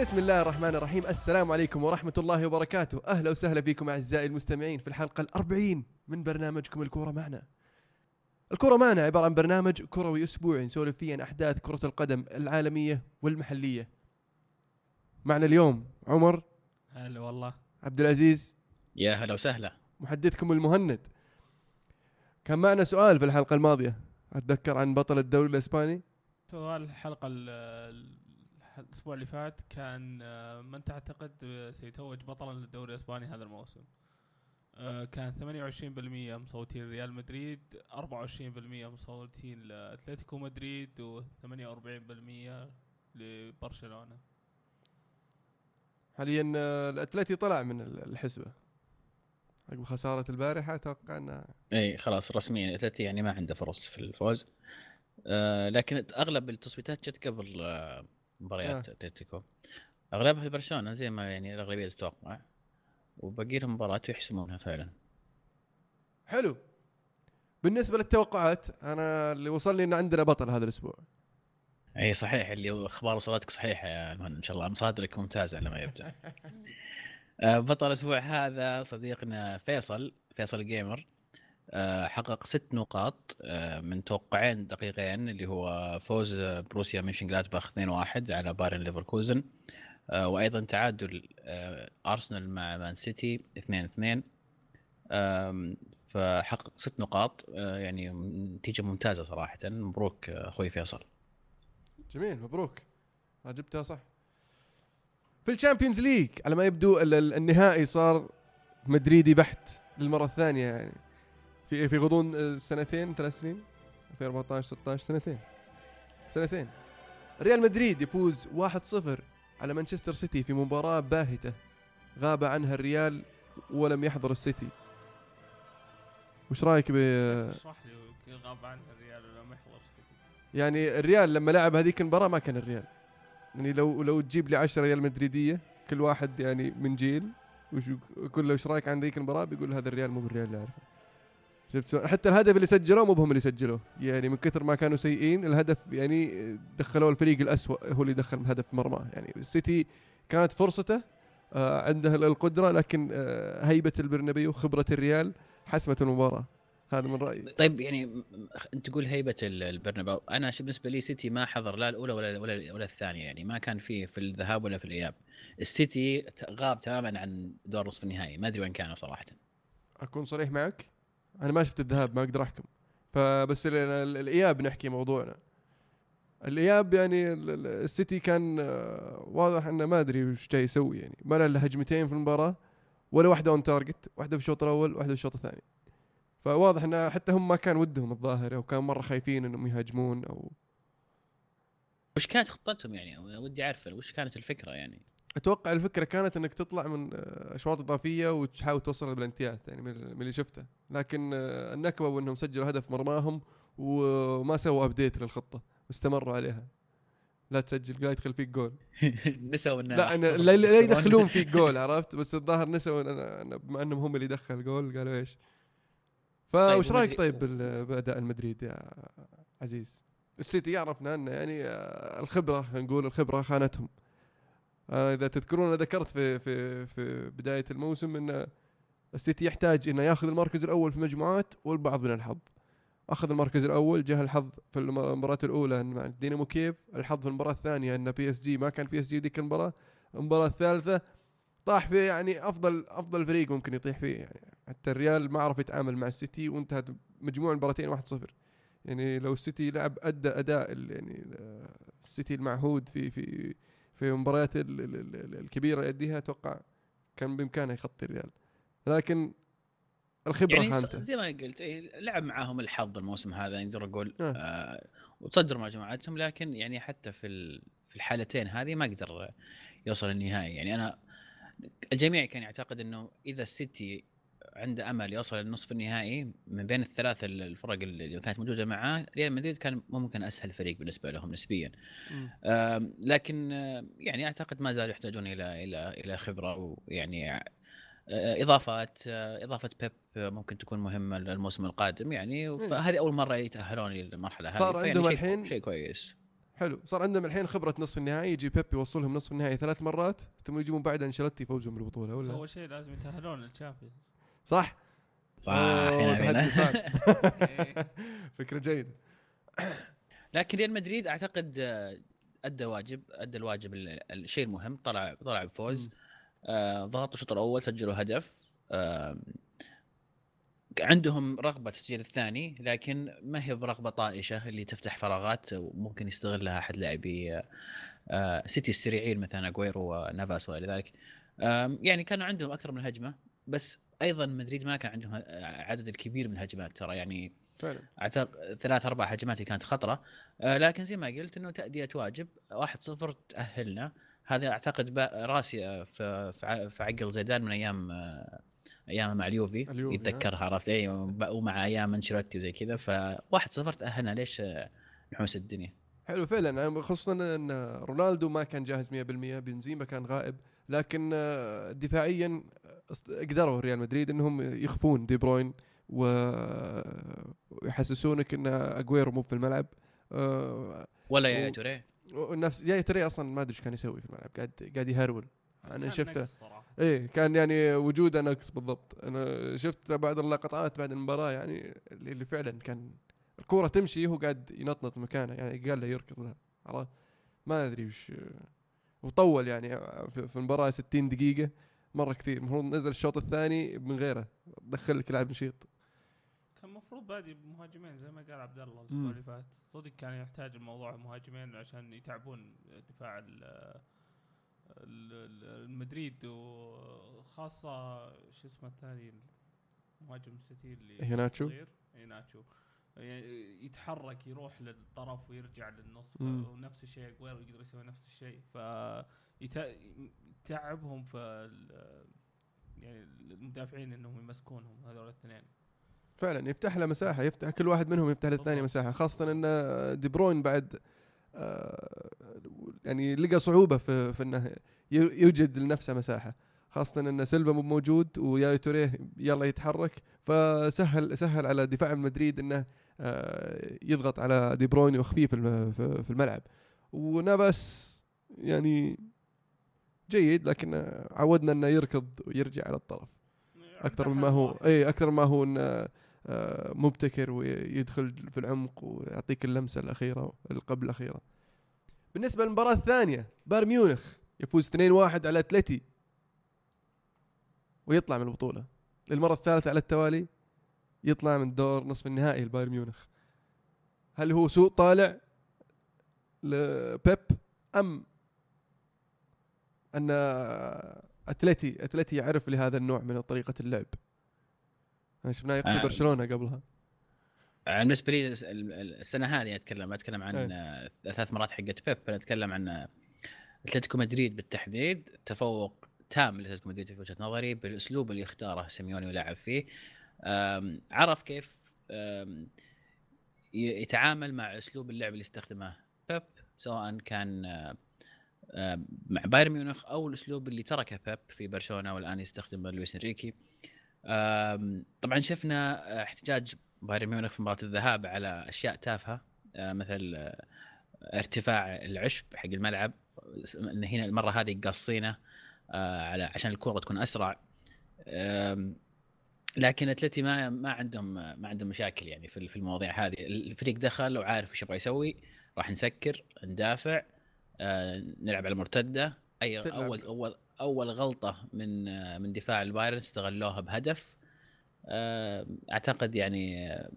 بسم الله الرحمن الرحيم. السلام عليكم ورحمة الله وبركاته. أهلا وسهلا فيكم أعزائي المستمعين في الحلقة الأربعين من برنامجكم الكورة معنا. الكورة معنا عبارة عن برنامج كروي أسبوعي نسولف فيه عن أحداث كرة القدم العالمية والمحلية. معنا اليوم عمر. هلا والله. عبد العزيز. يا هلا وسهلا. محدثكم المهند. كان معنا سؤال في الحلقة الماضية. أتذكر عن بطل الدوري الإسباني. سؤال الحلقة ال- ال- الأسبوع اللي فات كان آه، من تعتقد آه، سيتوج بطلا للدوري الإسباني هذا الموسم؟ آه، كان 28% مصوتين ريال مدريد 24% مصوتين لأتلتيكو مدريد و 48% لبرشلونة. حاليا الأتلتي طلع من ال- الحسبة. عقب خسارة البارحة أتوقع أنه إي خلاص رسميا اتلتي يعني ما عنده فرص في الفوز. آه لكن أغلب التصويتات جت قبل آه مباريات آه. أتلتيكو. أغلبها برشلونة زي ما يعني الأغلبية تتوقع. وباقي لهم مباراه يحسمونها فعلا. حلو. بالنسبة للتوقعات أنا اللي وصلني أن عندنا بطل هذا الأسبوع. اي صحيح. اللي أخبار وصلتك صحيحة يا مهند إن شاء الله. مصادرك ممتازة على ما يبدو آه، بطل الأسبوع هذا صديقنا فيصل فيصل جيمر حقق ست نقاط آه، من توقعين دقيقين اللي هو فوز آه، بروسيا مونشن جلادباخ 2-1 على بايرن ليفركوزن آه، وأيضا تعادل آه، أرسنال مع مان سيتي 2-2 آم، فحقق ست نقاط آه، يعني نتيجة ممتازة صراحة. مبروك آه، أخوي فيصل. جميل مبروك. آه، جبتها صح. في ال Champions League على ما يبدو ال- ال- النهائي صار مدريدي بحت للمرة الثانية يعني. في في غضون آه، سنتين ثلاث سنين؟ 2014 16 سنتين. سنتين. ريال مدريد يفوز 1-0 على مانشستر سيتي في مباراة باهتة غاب عنها الريال ولم يحضر السيتي. وش رأيك ب اشرح لي غاب عنها الريال ولم يحضر السيتي؟ يعني الريال لما لعب هذيك المباراة ما كان الريال. يعني لو لو تجيب لي 10 ريال مدريدية كل واحد يعني من جيل وش يقول له إيش رأيك عن ذيك المباراة؟ بيقول هذا الريال مو بالريال اللي أعرفه. شفت؟ حتى الهدف اللي سجلوه مو بهم اللي سجلوه. يعني من كثر ما كانوا سيئين الهدف يعني دخلوه الفريق الأسوأ هو اللي دخل هدف مرماه. يعني السيتي كانت فرصته آه عنده القدرة لكن آه هيبة البرنابيو خبرة الريال حسمت المباراة. هذا من رأيي. طيب يعني أنت تقول هيبة ال- البرناباو أنا بالنسبة لي سيتي ما حضر لا الأولى ولا ولا ولا الثانية. يعني ما كان فيه في الذهاب ولا في الإياب. السيتي غاب تماما عن دور نصف النهائي. ما أدري وين كانوا صراحة. أكون صريح معك؟ أنا ما شفت الذهاب ما أقدر أحكم. فبس ال- ال- الإياب نحكي موضوعنا. الإياب يعني ال- ال- السيتي كان آه، واضح إنه ما أدري وش جاي يسوي يعني. ما له هجمتين في المباراة ولا واحدة on target واحدة في الشوط الأول واحدة في الشوط الثاني. فواضح إنه حتى هم ما كان ودهم الظاهر أو كان مرة خايفين إنهم يهاجمون أو وش كانت خطتهم يعني؟ ودي أعرف وش كانت الفكرة يعني؟ أتوقع الفكرة كانت إنك تطلع من آه، أشواط إضافية وتحاول توصل البلنتيات يعني من اللي شفته. لكن آه، النكبة انهم سجلوا هدف مرماهم وما سووا update للخطة واستمروا عليها. لا تسجل لا يدخل فيك جول. نسوا إنه لا أنا لا, لا يدخلون فيك جول عرفت؟ بس الظاهر نسوا أنا بما إنهم هم اللي دخل جول قالوا إيش؟ فوش طيب، رأيك طيب بأداء المدريد يا عزيز؟ السيتي يعرفنا إنه يعني آه، الخبرة نقول الخبرة خانتهم. آه، إذا تذكرون أنا ذكرت في في في بداية الموسم إن السيتي يحتاج إنه ياخذ المركز الأول في المجموعات والبعض من الحظ. أخذ المركز الأول جاه الحظ في الم- المباراة الأولى مع دينامو كيف الحظ في المباراة الثانية إن PSG ما كان PSG ذيك المباراة المباراة الثالثة طاح في يعني أفضل أفضل فريق ممكن يطيح فيه يعني. حتى الريال ما عرف يتعامل مع السيتي وانتهت مجموع المباراتين 1-0 يعني لو السيتي لعب أدى أداء يعني ال- السيتي المعهود في في في المباريات ال- ال- ال- ال- الكبيرة يديها أتوقع كان بإمكانه يخطي الريال. لكن الخبرة يعني خانته. زي ما قلت إيه، لعب معاهم الحظ الموسم هذا نقدر نقول آه. آه وتصدروا مجموعاتهم لكن يعني حتى في في الحالتين هذه ما قدر يوصل النهائي. يعني أنا الجميع كان يعتقد إنه إذا السيتي عنده أمل يوصل للنصف النهائي من بين الثلاث الفرق اللي كانت موجودة معاه. ريال مدريد كان ممكن أسهل فريق بالنسبة لهم نسبيا. آم، لكن آه، يعني أعتقد ما زالوا يحتاجون إلى إلى إلى خبرة ويعني آه، إضافات آه، إضافة بيب آه، ممكن تكون مهمة للموسم القادم يعني. فهذه أول مرة يتأهلون للمرحله هذه. صار عندهم شيء- الحين شيء كويس. حلو. صار عندهم الحين خبرة نصف النهائي يجي بيب يوصلهم نصف النهائي ثلاث مرات ثم يجيبون بعد إنشيلوتي يفوزهم بالبطولة ولا؟ اول شيء لازم يتأهلون للشامبيونز. صح؟ صح. فكرة جيدة لكن ريال مدريد أعتقد آه، أدى واجب أدى الواجب ال- الشيء المهم طلع طلع بفوز. آه، ضغطوا الشوط الأول سجلوا هدف آه، عندهم رغبة تسجيل الثاني لكن ما هي برغبة طائشة اللي تفتح فراغات وممكن يستغلها أحد لاعبي آه، سيتي السريعين مثلا اجويرو ونافاس والى ذلك يعني كانوا عندهم أكثر من هجمة بس أيضا مدريد ما كان عندهم آه، عدد الكبير من الهجمات ترى يعني فعلا. أعتقد ثلاث أربع هجمات اللي كانت خطرة. آه لكن زي ما قلت إنه تأدية واجب 1-0 تأهلنا. هذا أعتقد راسي آه، في عقل زيدان من أيام آه، أيام مع اليوفي يتذكرها عرفت؟ أي ومع أيام أنشيلوتي وزي كذا. ف 1-0 تأهلنا. ليش آه، نحوس الدنيا؟ حلو فعلا. يعني خصوصا إن رونالدو ما كان جاهز 100% بنزيما كان غائب. لكن آه، دفاعيا قدروا ريال مدريد إنهم يخفون دي بروين ويحسسونك إن اجويرو مو في الملعب. آه، ولا يا و- توري والناس جاي تري أصلا ما أدري إيش كان يسوي في الملعب قاعد قاعد يهرول. أنا شفته. إيه كان يعني وجوده نقص بالضبط. أنا شفت بعض اللقطات بعد المباراة يعني اللي اللي فعلا كان الكورة تمشي هو قاعد ينطنط مكانه يعني قال له يركض لها عرفت؟ ما أدري وش وطول يعني في في المباراة 60 دقيقة. مرة كثير. المفروض نزل الشوط الثاني من غيره. دخل لك لاعب نشيط. كان المفروض بادي بمهاجمين زي ما قال عبد الله. الأسبوع اللي فات. صدق كان يحتاج الموضوع مهاجمين عشان يتعبون دفاع ال- ال- ال- المدريد وخاصة شو اسمه الثاني مهاجم السيتي اللي هيناتشو؟ الصغير هيناتشو. يعني يتحرك يروح للطرف ويرجع للنص. ونفس الشيء أجويرو يقدر يسوي نفس الشيء. ف يتعبهم في يعني المدافعين إنهم يمسكونهم هذول الاثنين. فعلا يفتح له مساحة يفتح كل واحد منهم يفتح للثاني. مساحة خاصة إن دي بروين بعد آه، يعني لقى صعوبة في في إنه يوجد لنفسه مساحة. خاصة إن سيلفا مو موجود ويا توريه يلا يتحرك فسهل سهل على دفاع مدريد إنه آه، يضغط على دي بروين ويخفيه في الملعب. ونافاس يعني جيد لكن عودنا إنه يركض ويرجع على الطرف أكثر مما هو اي أكثر ما هو إنه آه، مبتكر ويدخل في العمق ويعطيك اللمسة الأخيرة اللي قبل الأخيرة. بالنسبة للمباراة الثانية بايرن ميونخ يفوز 2-1 على أتلتي ويطلع من البطولة للمرة الثالثة على التوالي يطلع من دور نصف النهائي البايرن ميونخ. هل هو سوء طالع لبيب أم أن أتلتي أتلتي يعرف لهذا النوع من طريقة اللعب أنا شفناه يقصي آه. برشلونة قبلها آه، بالنسبة لي الس- ال- ال- السنة هذه أتكلم ما أتكلم عن أي. آه، ثلاث مرات حقت بيب أنا أتكلم عن أتلتيكو مدريد بالتحديد تفوق تام لأتلتيكو مدريد في وجهة نظري بالأسلوب اللي اختاره سيميوني ولعب فيه عرف كيف يتعامل مع أسلوب اللعب اللي استخدمه بيب سواء كان آه، مع بايرن ميونخ أو الأسلوب اللي تركه بيب في برشلونة والآن يستخدمه لويس إنريكي. طبعا شفنا آه، احتجاج بايرن ميونخ في مباراة الذهاب على أشياء تافهة آه، مثل آه، ارتفاع العشب حق الملعب. إن هنا المرة هذه قاصينه آه، على عشان الكره تكون أسرع. لكن أتلتي ما ما عندهم ما عندهم مشاكل يعني في المواضيع هذه. الفريق دخل وعارف إيش يبغى يسوي راح نسكر ندافع. آه، نلعب على المرتده أي تلعب. أول أول أول غلطة من آه، من دفاع البايرن استغلوها بهدف. آه، أعتقد يعني آه،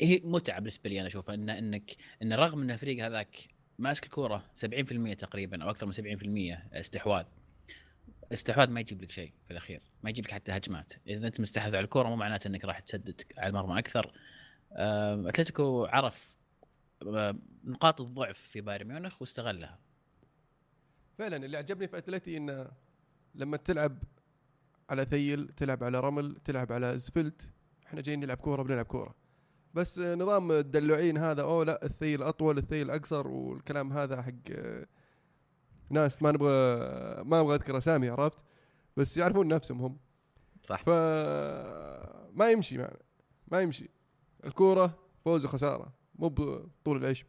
هي متعة بالنسبة لي أنا أشوف ان إنك إن رغم إن الفريق هذاك ماسك الكورة 70% تقريبا أو أكثر من 70% استحواذ الاستحواذ ما يجيب لك شيء في الأخير ما يجيب لك حتى هجمات. إذا أنت مستحوذ على الكورة مو معناته إنك راح تسدد على المرمى أكثر. آه، أتلتيكو عرف آه، نقاط الضعف في بايرن ميونخ واستغلها. فعلا اللي عجبني في أتلتي انه لما تلعب على ثيل تلعب على رمل تلعب على اسفلت إحنا جايين نلعب كورة بنلعب كورة. بس نظام الدلوعين هذا أوه لا الثيل أطول الثيل أقصر والكلام هذا حق ناس ما نبغى ما أبغى اذكر اسامي عرفت؟ بس يعرفون نفسهم هم. صح. ف ما يمشي معنا ما يمشي. الكورة فوز وخسارة. مو بطول العشب.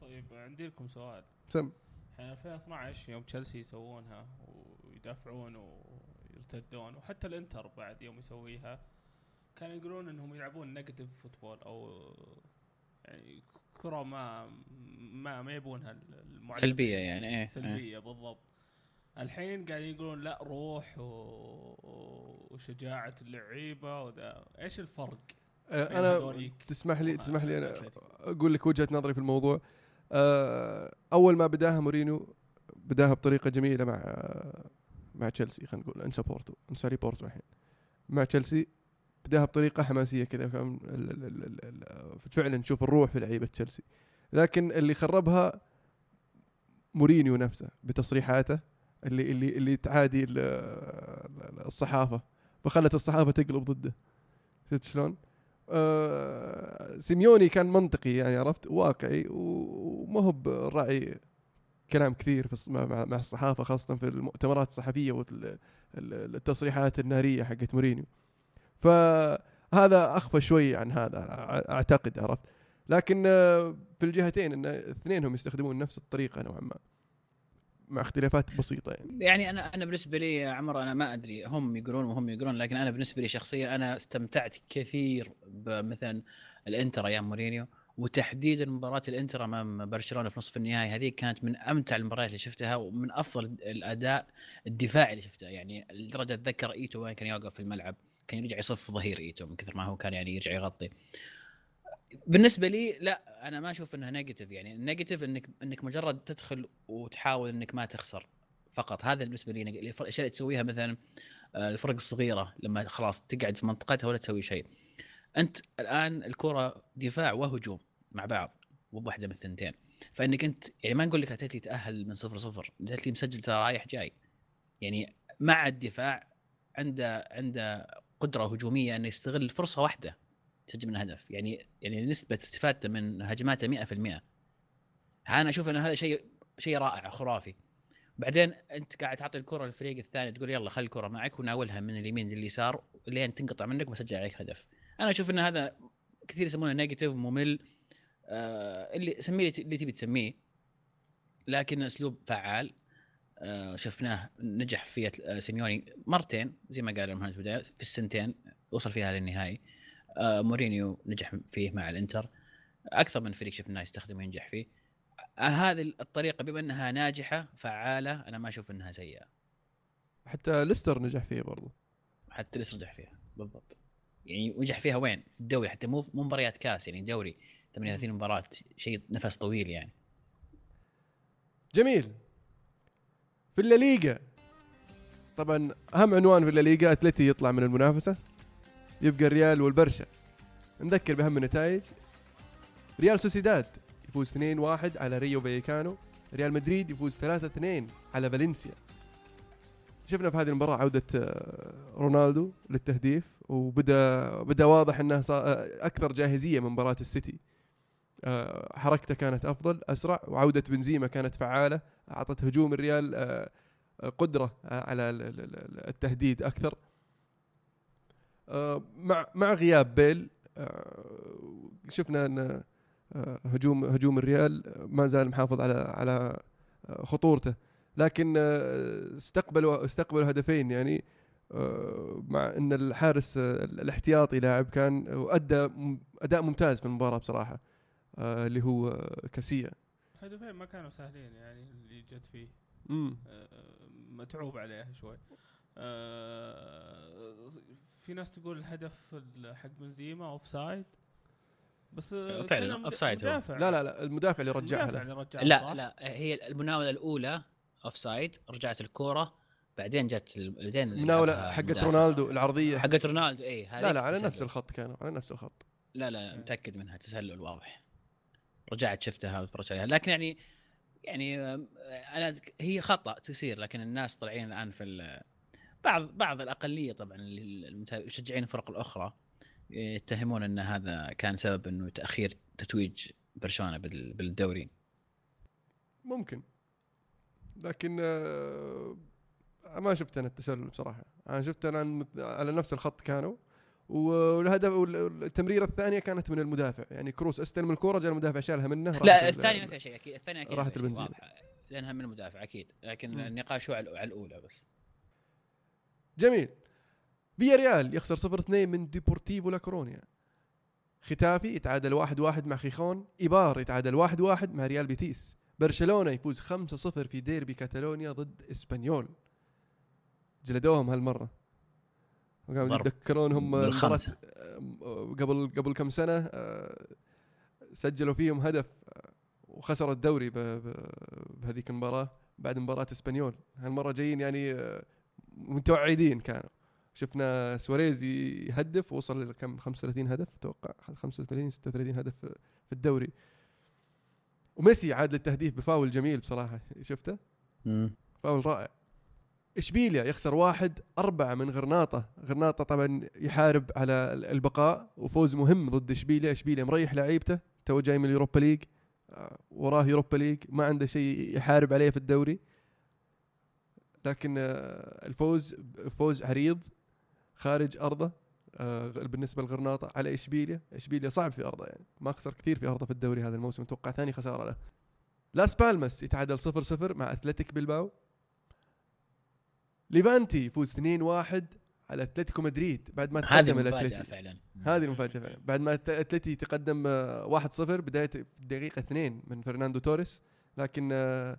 طيب عندي لكم سؤال. سم. الحين 2012 يوم تشيلسي يسوونها ويدافعون ويرتدون وحتى الانتر بعد يوم يسويها كانوا يقولون إنهم يلعبون negative football أو يعني كرة ما ما ما يبونها سلبية يعني إيه إيه. سلبية بالضبط. الحين قاعدين يقولون لا روح و... وشجاعة اللعيبة وذا. إيش الفرق؟ آه، بين أنا تسمح لي تسمح لي أنا؟ أقول لك وجهة نظري في الموضوع آه، أول ما بداها مورينيو بداها بطريقة جميلة مع مع تشيلسي خلينا نقول أنسى بورتو أنسى لي بورتو الحين مع تشيلسي بداها بطريقة حماسية كذا كان فعلا نشوف الروح في لعيبة تشيلسي لكن اللي خربها مورينيو نفسه بتصريحاته اللي اللي اللي تعادي ال- ال- الصحافة فخلت الصحافة تقلب ضده شفت شلون؟ آه سيميوني كان منطقي يعني عرفت؟ واقعي وما هو براعي كلام كثير في مع, مع الصحافة خاصة في المؤتمرات الصحفية والتصريحات النارية حقت مورينيو. فهذا أخفى شوي عن هذا أعتقد عرفت؟ لكن آه، في الجهتين إن اثنينهم يستخدمون نفس الطريقة نوعا ما. مع اختلافات بسيطة يعني. يعني أنا أنا بالنسبة لي يا عمر أنا ما أدري هم يقولون وهم يقولون لكن أنا بالنسبة لي شخصيا أنا استمتعت كثير بمثلا الإنتر أيام مورينيو وتحديدا مباراة الإنتر أمام برشلونة في نصف النهائي هذه كانت من أمتع المباريات اللي شفتها ومن أفضل الأداء الدفاعي اللي شفته يعني لدرجة أتذكر إيتو وين كان يوقف في الملعب كان يرجع يصف ظهير إيتو من كثر ما هو كان يعني يرجع يغطي. بالنسبة لي لا أنا ما أشوف إنها negative يعني ال negative إنك إنك مجرد تدخل وتحاول إنك ما تخسر فقط. هذا بالنسبة لي. الاشياء اللي تسويها مثلا آه، الفرق الصغيرة لما خلاص تقعد في منطقتها ولا تسوي شيء. أنت الآن الكرة دفاع وهجوم مع بعض وبوحده من الثنتين. فإنك أنت يعني ما نقول لك اتلتي تأهل من صفر صفر اتلتي مسجل ترى رايح جاي. يعني مع الدفاع عنده عنده قدرة هجومية إنه يستغل فرصة واحدة. يسجل من هدف يعني يعني نسبة استفادته من هجماته 100% أنا أشوف ان هذا شيء شيء رائع خرافي. بعدين أنت قاعد تعطي الكرة للفريق الثاني تقول يلا خلي الكرة معك وناولها من اليمين لليسار لين تنقطع منك وسجل عليك هدف. أنا أشوف إن هذا كثير يسمونه نيجاتيف ممل آه اللي سميه اللي تبي تسميه. لكن أسلوب فعال آه شفناه نجح فيه آه، سيميوني مرتين زي ما قال مهند في في السنتين وصل فيها للنهائي. مورينيو نجح فيه مع الانتر. أكثر من فريق شفناه يستخدمه وينجح فيه. آه هذه الطريقة بما إنها ناجحة فعالة أنا ما أشوف إنها سيئة. حتى ليستر نجح فيه برضو. حتى ليستر نجح فيها بالضبط. يعني نجح فيها وين؟ في الدوري حتى مو مو مباريات كاس يعني دوري 38 مباراة شيء نفس طويل يعني. جميل. في الليغا طبعا أهم عنوان في الليغا أتلتي يطلع من المنافسة. يبقى الريال والبرشا. نذكر باهم النتائج. ريال سوسيداد يفوز 2-1 على ريو فايكانو. ريال مدريد يفوز 3-2 على فالنسيا. شفنا في هذه المباراة عودة آه، رونالدو للتهديف وبدأ بدأ واضح انه آه، أكثر جاهزية من مباراة السيتي. آه، حركته كانت أفضل أسرع وعودة بنزيما كانت فعالة أعطت هجوم الريال قدرة على ال- ال- ال- التهديد أكثر. مع مع غياب بيل آه، شفنا أن آه، هجوم هجوم الريال ما زال محافظ على على آه، خطورته. لكن استقبلوا استقبلوا هدفين يعني مع أن الحارس الاحتياطي لاعب كان وأدى أداء ممتاز في المباراة بصراحة اللي هو كاسيا. هدفين ما كانوا سهلين يعني اللي جت فيه. امم متعوب عليه شوي. في ناس تقول الهدف ال- حق بنزيما offside بس فعلاً هو. مدافع. لا لا لا المدافع اللي رجعها المدافع له اللي رجعها لا صح؟ لا هي المناولة الأولى offside رجعت الكورة بعدين جت ال- بعدين مناولة لعبها حقت. رونالدو العرضية حقت رونالدو اي لا لا على نفس الخط كانوا على نفس الخط لا لا متأكد منها تسلل واضح رجعت شفتها وتفرجت عليها لكن يعني يعني أنا هي خطأ تصير لكن الناس طالعين الآن في ال- بعض بعض الأقلية طبعا المشجعين الفرق الأخرى يتهمون إن هذا كان سبب إنه تأخير تتويج برشلونة بال- بالدوري ممكن. لكن آه، ما شفت أنا التسلل بصراحة. أنا شفت أنا على نفس الخط كانوا. والهدف والتمريرة الثانية كانت من المدافع. يعني كروس استلم الكره جاء المدافع شالها منه لا ال- الثانية ما فيها شيء أكيد. الثانية أكيد راحت لبنزيما. لأنها من المدافع أكيد. لكن. النقاش هو على الأولى بس. جميل. فيا ريال يخسر 0 2 من ديبورتيفو لاكورونيا. ختافي يتعادل 1 1 مع خيخون إيبار يتعادل 1 1 مع ريال بيتيس. برشلونة يفوز 5 0 في ديربي كاتالونيا ضد إسبانيول. جلدوهم هالمرة. وقاموا. يتذكرونهم. آه، قبل قبل كم سنة آه، سجلوا فيهم هدف آه، وخسروا الدوري بهذيك المباراة بعد مباراة إسبانيول. هالمرة جايين يعني متوعدين كانوا. شفنا سواريز يهدف وصل لكم 35 هدف أتوقع. 35 36 هدف في الدوري. وميسي عاد للتهديف بفاول جميل بصراحة شفته؟ مم. فاول رائع. إشبيليا يخسر واحد أربعة من غرناطة. غرناطة طبعا يحارب على البقاء وفوز مهم ضد إشبيليا. إشبيليا مريح لعيبته توه جاي من اليوروبا ليج. آه، وراه يوروبا ليج ما عنده شيء يحارب عليه في الدوري. لكن آه، الفوز فوز عريض خارج أرضه آه، بالنسبة لغرناطة على إشبيليا. إشبيليا صعب في أرضه يعني ما خسر كثير في أرضه في الدوري هذا الموسم أتوقع ثاني خسارة له. لاس بالماس يتعادل 0 0 مع أتلتيك بلباو. ليفانتي يفوز 2-1 على أتلتيكو مدريد بعد ما تقدم الاتلتي فعلا. هذه المفاجأة فعلا. بعد ما أتلتي تقدم آه، 1-0 بداية في الدقيقة 2 من فرناندو توريس. لكن آه،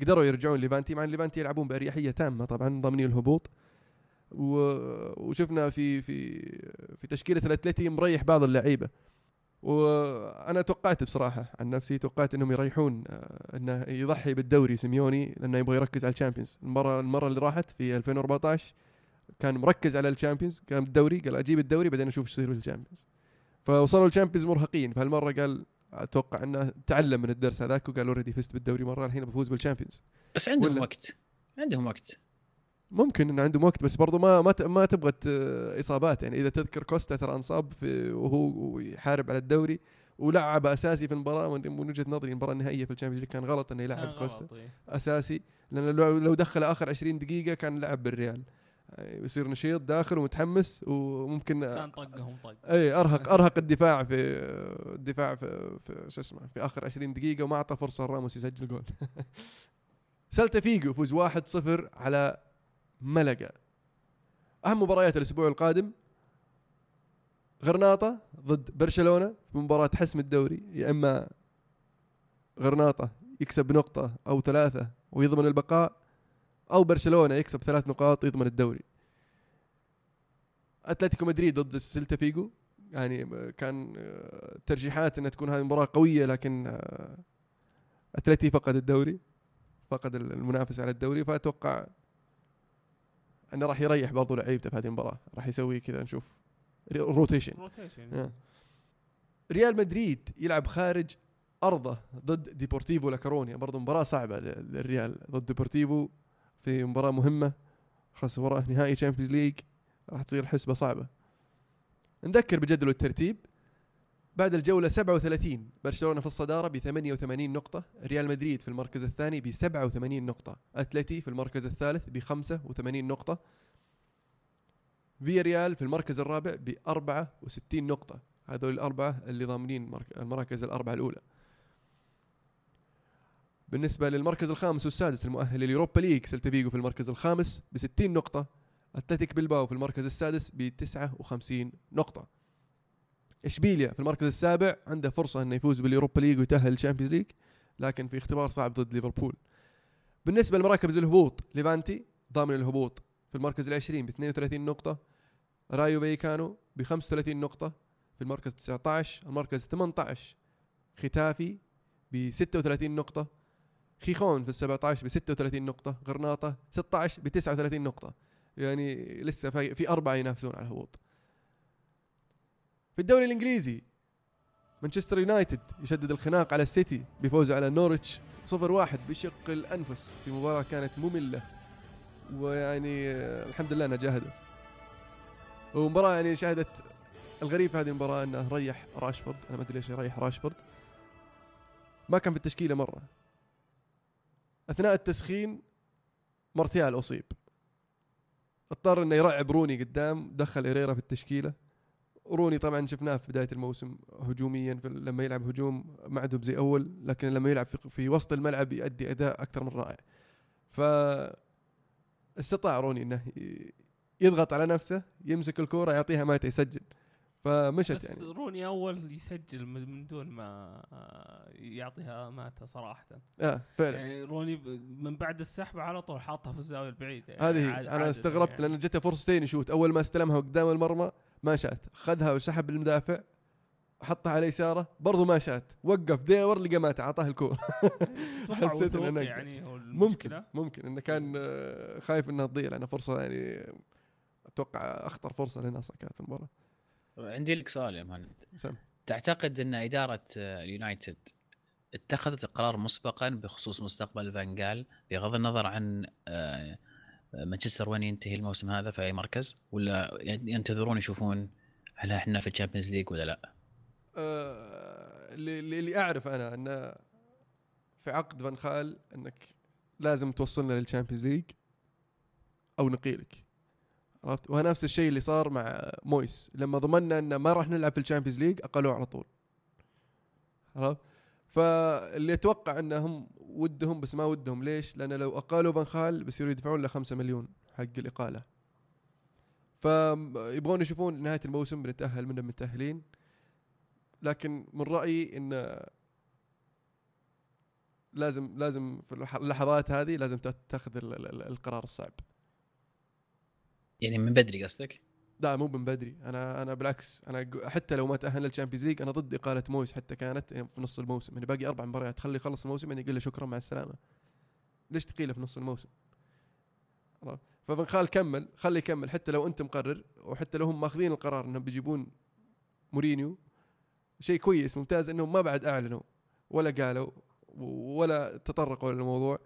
قدروا يرجعون ليفانتي مع إن ليفانتي يلعبون بأريحية تامة طبعا ضامنين الهبوط. وشفنا في في في تشكيلة الأتلتي مريح بعض اللعيبة. وأنا توقعت بصراحة عن نفسي توقعت إنهم يريحون آه، إنه يضحي بالدوري سيميوني لأنه يبغى يركز على الشامبيونز. المرة المرة اللي راحت في 2014 كان مركز على الشامبيونز كان الدوري قال أجيب الدوري بعدين أشوف إيش يصير في الشامبيونز فوصلوا الشامبيونز مرهقين. فهالمرة قال أتوقع إنه تعلم من الدرس هذاك وقال already فزت بالدوري مرة الحين بفوز بالشامبيونز بس عندهم ولا- وقت. عندهم وقت. ممكن إنه عندهم وقت بس برضو ما ما ت- ما تبغى إصابات. يعني إذا تذكر كوستا ترى انصاب في وهو يحارب على الدوري ولعب أساسي في المباراة من وجهة نظري المباراة النهائية في الشامبيونز ليج كان غلط إنه يلعب كوستا إيه. أساسي. لأنه لو لو دخل آخر 20 دقيقة كان لعب بالريال. آه، يصير نشيط داخل ومتحمس وممكن كان طقهم طق. إي ارهق أرهق الدفاع في الدفاع في, في شو اسمه في آخر 20 دقيقة وما أعطى فرصة راموس يسجل جول. سيلتا فيجو يفوز 1-0 على ملقا. أهم مباريات الأسبوع القادم. غرناطة ضد برشلونة في مباراة حسم الدوري. يا إما غرناطة يكسب نقطة أو ثلاثة ويضمن البقاء أو برشلونة يكسب ثلاث نقاط يضمن الدوري. أتلتيكو مدريد ضد سيلتا فيجو. يعني كان آه، ترجيحات إنها تكون هذه مباراه قوية لكن آه، أتلتي فقد الدوري فقد المنافسة على الدوري. فأتوقع أنه راح يريح برضو لعيبته في هذه المباراة. راح يسوي كذا نشوف rotation rotation آه. ريال مدريد يلعب خارج أرضه ضد ديبورتيفو لاكورونيا برضو مباراة صعبة لل- للريال ضد ديبورتيفو. في مباراة مهمة خاصه وراه نهائي تشامبيونز ليج راح تصير حسبة صعبة. نذكر بجدول الترتيب بعد الجولة 37 برشلونة في الصدارة ب 88 نقطة ريال مدريد في المركز الثاني ب 87 نقطة أتلتي في المركز الثالث ب 85 نقطة فيا ريال في المركز الرابع ب 64 نقطة. هذول الأربعة اللي ضامنين المراكز الأربعة الأولى. بالنسبة للمركز الخامس والسادس المؤهل لليوروبا ليج سيلتا فيجو في المركز الخامس ب 60 نقطة أتلتيك بلباو في المركز السادس ب 59 نقطة. إشبيليا في المركز السابع عنده فرصة إنه يفوز بال Europa League ويتأهل لل Champions League لكن في اختبار صعب ضد ليفربول. بالنسبة لمراكز الهبوط ليفانتي ضامن الهبوط في المركز العشرين ب 32 نقطة رايو فيكانو ب 35 نقطة في المركز 19 المركز 18 ختافي ب 36 نقطة خيخون في ال 17 ب 36 نقطة غرناطة 16 ب 39 نقطة. يعني لسه في, في أربعة ينافسون على الهبوط. في الدوري الإنجليزي مانشستر يونايتد يشدد الخناق على السيتي بفوزه على نورتش 0-1 بشق الأنفس في مباراة كانت مملة. ويعني الحمد لله انه جاء هدف ومباراة يعني شهدت الغريب في هذه المباراة إنه ريح راشفورد. أنا ما أدري ليش يريح راشفورد. ما كان في التشكيلة مرة. أثناء التسخين مارتيال أصيب. اضطر إنه يرعب روني قدام دخل إيريرا في التشكيلة. روني طبعا شفناه في بداية الموسم هجوميا لما يلعب هجوم ما عندهم زي أول لكن لما يلعب في, في وسط الملعب يؤدي أداء أكثر من رائع. ف استطاع روني إنه يضغط على نفسه يمسك الكورة يعطيها ماتا يسجل. فمشت بس يعني. روني أول يسجل من دون ما آه، يعطيها ماتا صراحة. آه فعلا. يعني روني من بعد السحب على طول حاطها في الزاوية البعيدة. يعني هذه عاد- أنا استغربت يعني. لأن جته فرصتين يشوت. أول ما استلمها قدام المرمى ما شات. خذها وسحب المدافع حطها على يساره برضو ما شات. وقف ديور لقى مات اعطاه الكورة. أتوقع حسيت أنا يعني هو ممكن ممكن إنه كان آه، خايف إنها تضيع لانها فرصة يعني أتوقع أخطر فرصة لناصر كانت المباراه عندي لك سؤال يا مهند سم. تعتقد إن إدارة آه، اليونايتد اتخذت القرار مسبقا بخصوص مستقبل فانجال بغض النظر عن آه، مانشستر وين ينتهي الموسم هذا في أي مركز ولا ينتظرون يشوفون هل إحنا في ال Champions League ولا لا؟ آه، اللي أعرف أنا انه في عقد فان خال إنك لازم توصلنا لل Champions League أو نقيلك عرفت؟ ونفس الشيء اللي صار مع مويس. لما ضمننا ان ما راح نلعب في ال Champions League أقلوه على طول. عرفت؟ فاللي أتوقع إنهم ودهم بس ما ودهم. ليش؟ لأن لو أقالوا فان خال بيصيروا يدفعون له 5 مليون حق الإقالة. فيبغون يشوفون نهاية الموسم بنتأهل منا متأهلين لكن من رأيي إن لازم لازم في اللحظات هذه لازم تأخذ ال- ال- ال- القرار الصعب. يعني من بدري قصدك؟ لا مو من بدري. أنا أنا بالعكس أنا حتى لو ما تأهلنا لل Champions League أنا ضد إقالة مويس حتى كانت في نص الموسم. يعني باقي أربع مباريات خلي يخلص الموسم يعني يقول له شكرا مع السلامة. ليش تقيله في نص الموسم؟ ففان خال كمل خليه يكمل. حتى لو أنت مقرر وحتى لو هم ماخذين القرار إنهم بيجيبون مورينيو شيء كويس ممتاز إنهم ما بعد أعلنوا ولا قالوا ولا تطرقوا للموضوع.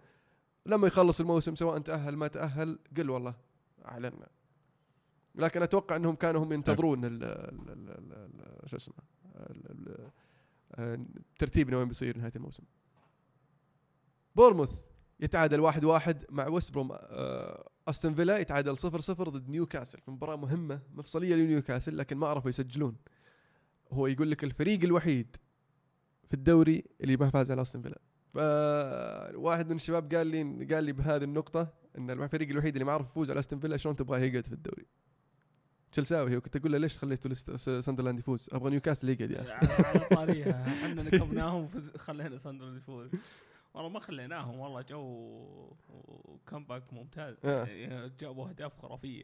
لما يخلص الموسم سواء تأهل ما تأهل قل والله أعلنا. لكن أتوقع أنهم كانوا هم ينتظرون ال- ال- شو اسمه ترتيبنا وين بيصير نهاية الموسم. بورموث يتعادل واحد واحد مع ويست بروم آه، أستون فيلا يتعادل صفر صفر ضد نيوكاسل. في مباراة مهمة مفصلية لنيوكاسل لكن ما عرفوا يسجلون. هو يقول لك الفريق الوحيد في الدوري اللي ما فاز على أستون فيلا. فواحد من الشباب قال لي قال لي بهذه النقطة إن الفريق الوحيد اللي ما عرف يفوز على أستون فيلا شلون تبغاه يقعد في الدوري. تشيلساوي. هو كنت أقول له ليش خليتوا ساندرلاند يفوز؟ أبغى نيوكاسل يقعد يا أخي. على طاريها. إحنا نكبناهم خلينا ساندرلاند يفوز. والله ما خليناهم والله جو comeback ممتاز. آه. يعني جابوا أهداف خرافية.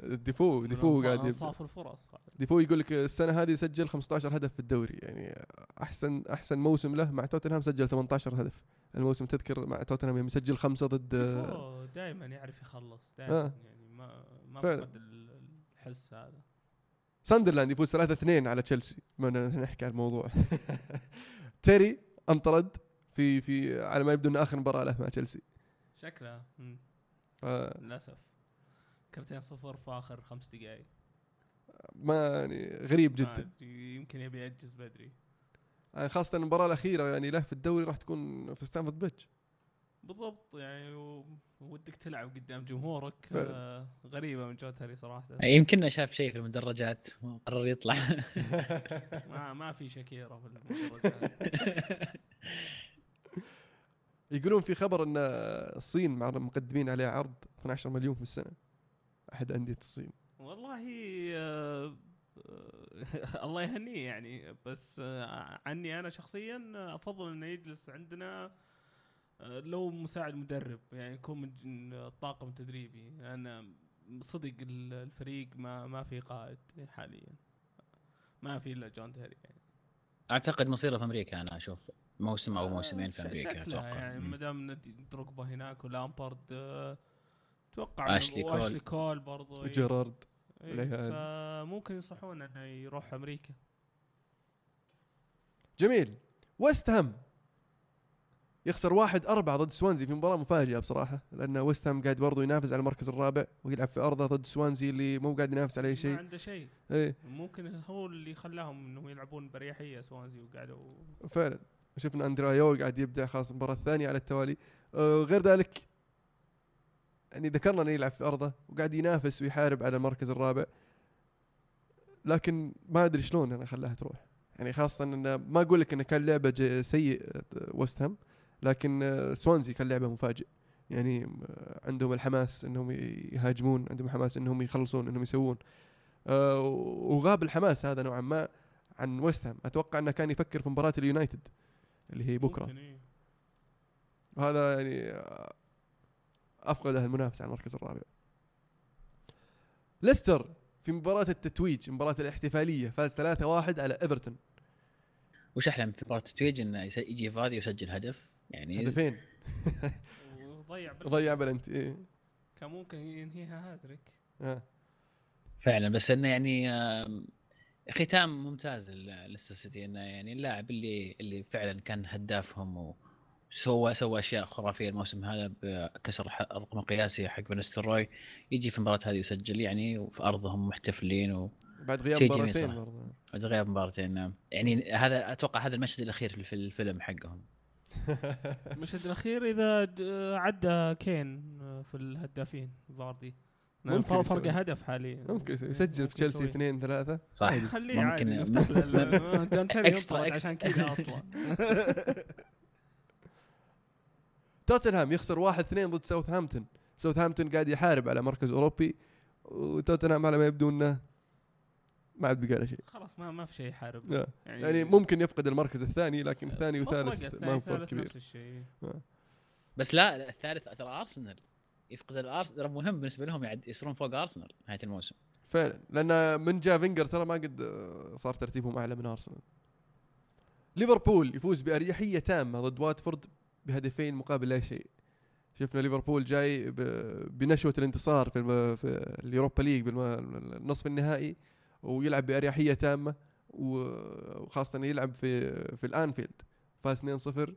ديفو ديفو قاعد انصاف الفرص. ديفو يقول لك السنة هذه سجل 15 هدف في الدوري. يعني احسن أحسن موسم له مع توتنهام سجل 18 هدف. الموسم تذكر مع توتنهام يسجل خمسة ضد دائما يعرف يخلص دائما آه. يعني ما ما فعلا. الحس هذا. ساندرلاند يفوز 3 2 على تشيلسي. بما اننا نحكي عن الموضوع. تيري انطرد في في على ما يبدو إنه آخر مباراة له مع تشيلسي. شكله. ف- للأسف. كرتين صفر في آخر خمس دقائق ما يعني غريب جدا. يمكن يبي يأجز بدري. يعني خاصة المباراة الأخيرة يعني له في الدوري راح تكون في ستانفورد بريدج. بالضبط يعني و- ودك تلعب قدام جمهورك. آه غريبة من جون تيري صراحة. يمكن شاف شيء في المدرجات وقرر يطلع. ما ما في شكيرة في المدرجات. يقولون في خبر إن الصين مع مقدمين عليه عرض 12 مليون في السنة. أحد أندية الصين. والله آه، آه، الله يهنيه يعني. بس آه، عني أنا شخصيا أفضل إنه يجلس عندنا لو مساعد مدرب يعني يكون من جن- طاقم تدريبي لأن صدق ال- الفريق ما ما في قائد حاليا ما في إلا جون تيري يعني أعتقد مصيره في أمريكا أنا أشوف موسم أو موسمين في أمريكا شكلها أتوقع يعني. ما دام دروجبا هناك ولامبارد آه، أتوقع أشلي كول. أشلي كول برضو إيه. جيرارد إيه،. فممكن ينصحون إنه يروح أمريكا جميل ويست هام يخسر واحد أربعة ضد سوانزي في مباراة مفاجئة بصراحة لأن ويست هام قاعد برضو ينافس على المركز الرابع ويلعب في أرضه ضد سوانزي اللي مو قاعد ينافس على أي ما شيء. عنده شيء. إيه. ممكن هو اللي خلاهم إنهم يلعبون بريحية سوانزي وقعدوا فعلا. شفنا اندرايو قاعد يبدع خلاص المباراة الثانية على التوالي. آه غير ذلك يعني ذكرنا إنه يلعب في أرضه وقاعد ينافس ويحارب على المركز الرابع. لكن ما أدري شلون أنا خلاها تروح. يعني خاصة إنه ما أقول لك إنه كان لعبة سيء آه، ويست هام. لكن آه، سوانزي كان لعبه مفاجئ. يعني آه، عندهم الحماس إنهم يهاجمون عندهم حماس إنهم يخلصون إنهم يسوون. آه، وغاب الحماس هذا نوعا ما عن ويست هام أتوقع إنه كان يفكر في مباراة اليونايتد اللي هي بكرة. إيه. وهذا يعني آه، أفقد المنافسة على المركز الرابع. ليستر في مباراة التتويج مباراة الاحتفالية فاز 3-1 على إيفرتون. وش أحلى من في مباراة التتويج؟ إنه يجي فادي ويسجل هدف. يعني هدفين. وضيع بال- ضيع بلنتي إيه. كان ممكن ينهيها هاتريك آه. فعلا بس إنه يعني ختام ممتاز لليستر سيتي إنه يعني اللاعب اللي اللي فعلا كان هدافهم وسوى سوى أشياء خرافية الموسم هذا بكسر ح- الرقم القياسي حق فان نيستلروي يجي في المباراه هذه يسجل يعني وفي أرضهم محتفلين و بعد غياب مباراتين بعد غياب مباراتين نعم. يعني هذا أتوقع هذا المشهد الأخير في الفيل- الفيلم حقهم. المشهد الأخير إذا عدى كين في الهدافين فاردي. ممكن فرق هدف حاليا. ممكن. يسجل في تشيلسي. اثنين ثلاثة. صح. خليه ممكن جون تيري ينطرد extra. عشان كذا أصلا. توتنهام يخسر 1-2 ضد ساوثهامبتون. ساوثهامبتون قاعد يحارب على مركز أوروبي وتوتنهام على ما يبدو إنه ما عاد بقى له شيء. خلاص ما ما في شيء يحارب. لا. يعني ممكن يفقد المركز الثاني لكن الثاني وثالث الثاني ما هو فرق كبير. نفس الشيء. بس لا الثالث ترى أرسنال. يفقد الارسنال ترى مهم بالنسبة لهم بعد يصيرون فوق أرسنال نهاية الموسم. فعلا. لأن من جاء فينجر ترى ما قد آه، صار ترتيبهم أعلى من أرسنال. ليفربول يفوز بأريحية تامة ضد واتفورد بهدفين مقابل لا شيء. شفنا ليفربول جاي بنشوة الانتصار في الم... في ال Europa League بالنصف النهائي. ويلعب بأريحية تامة وخاصة انه يلعب في في الأنفيلد. فاز 2-0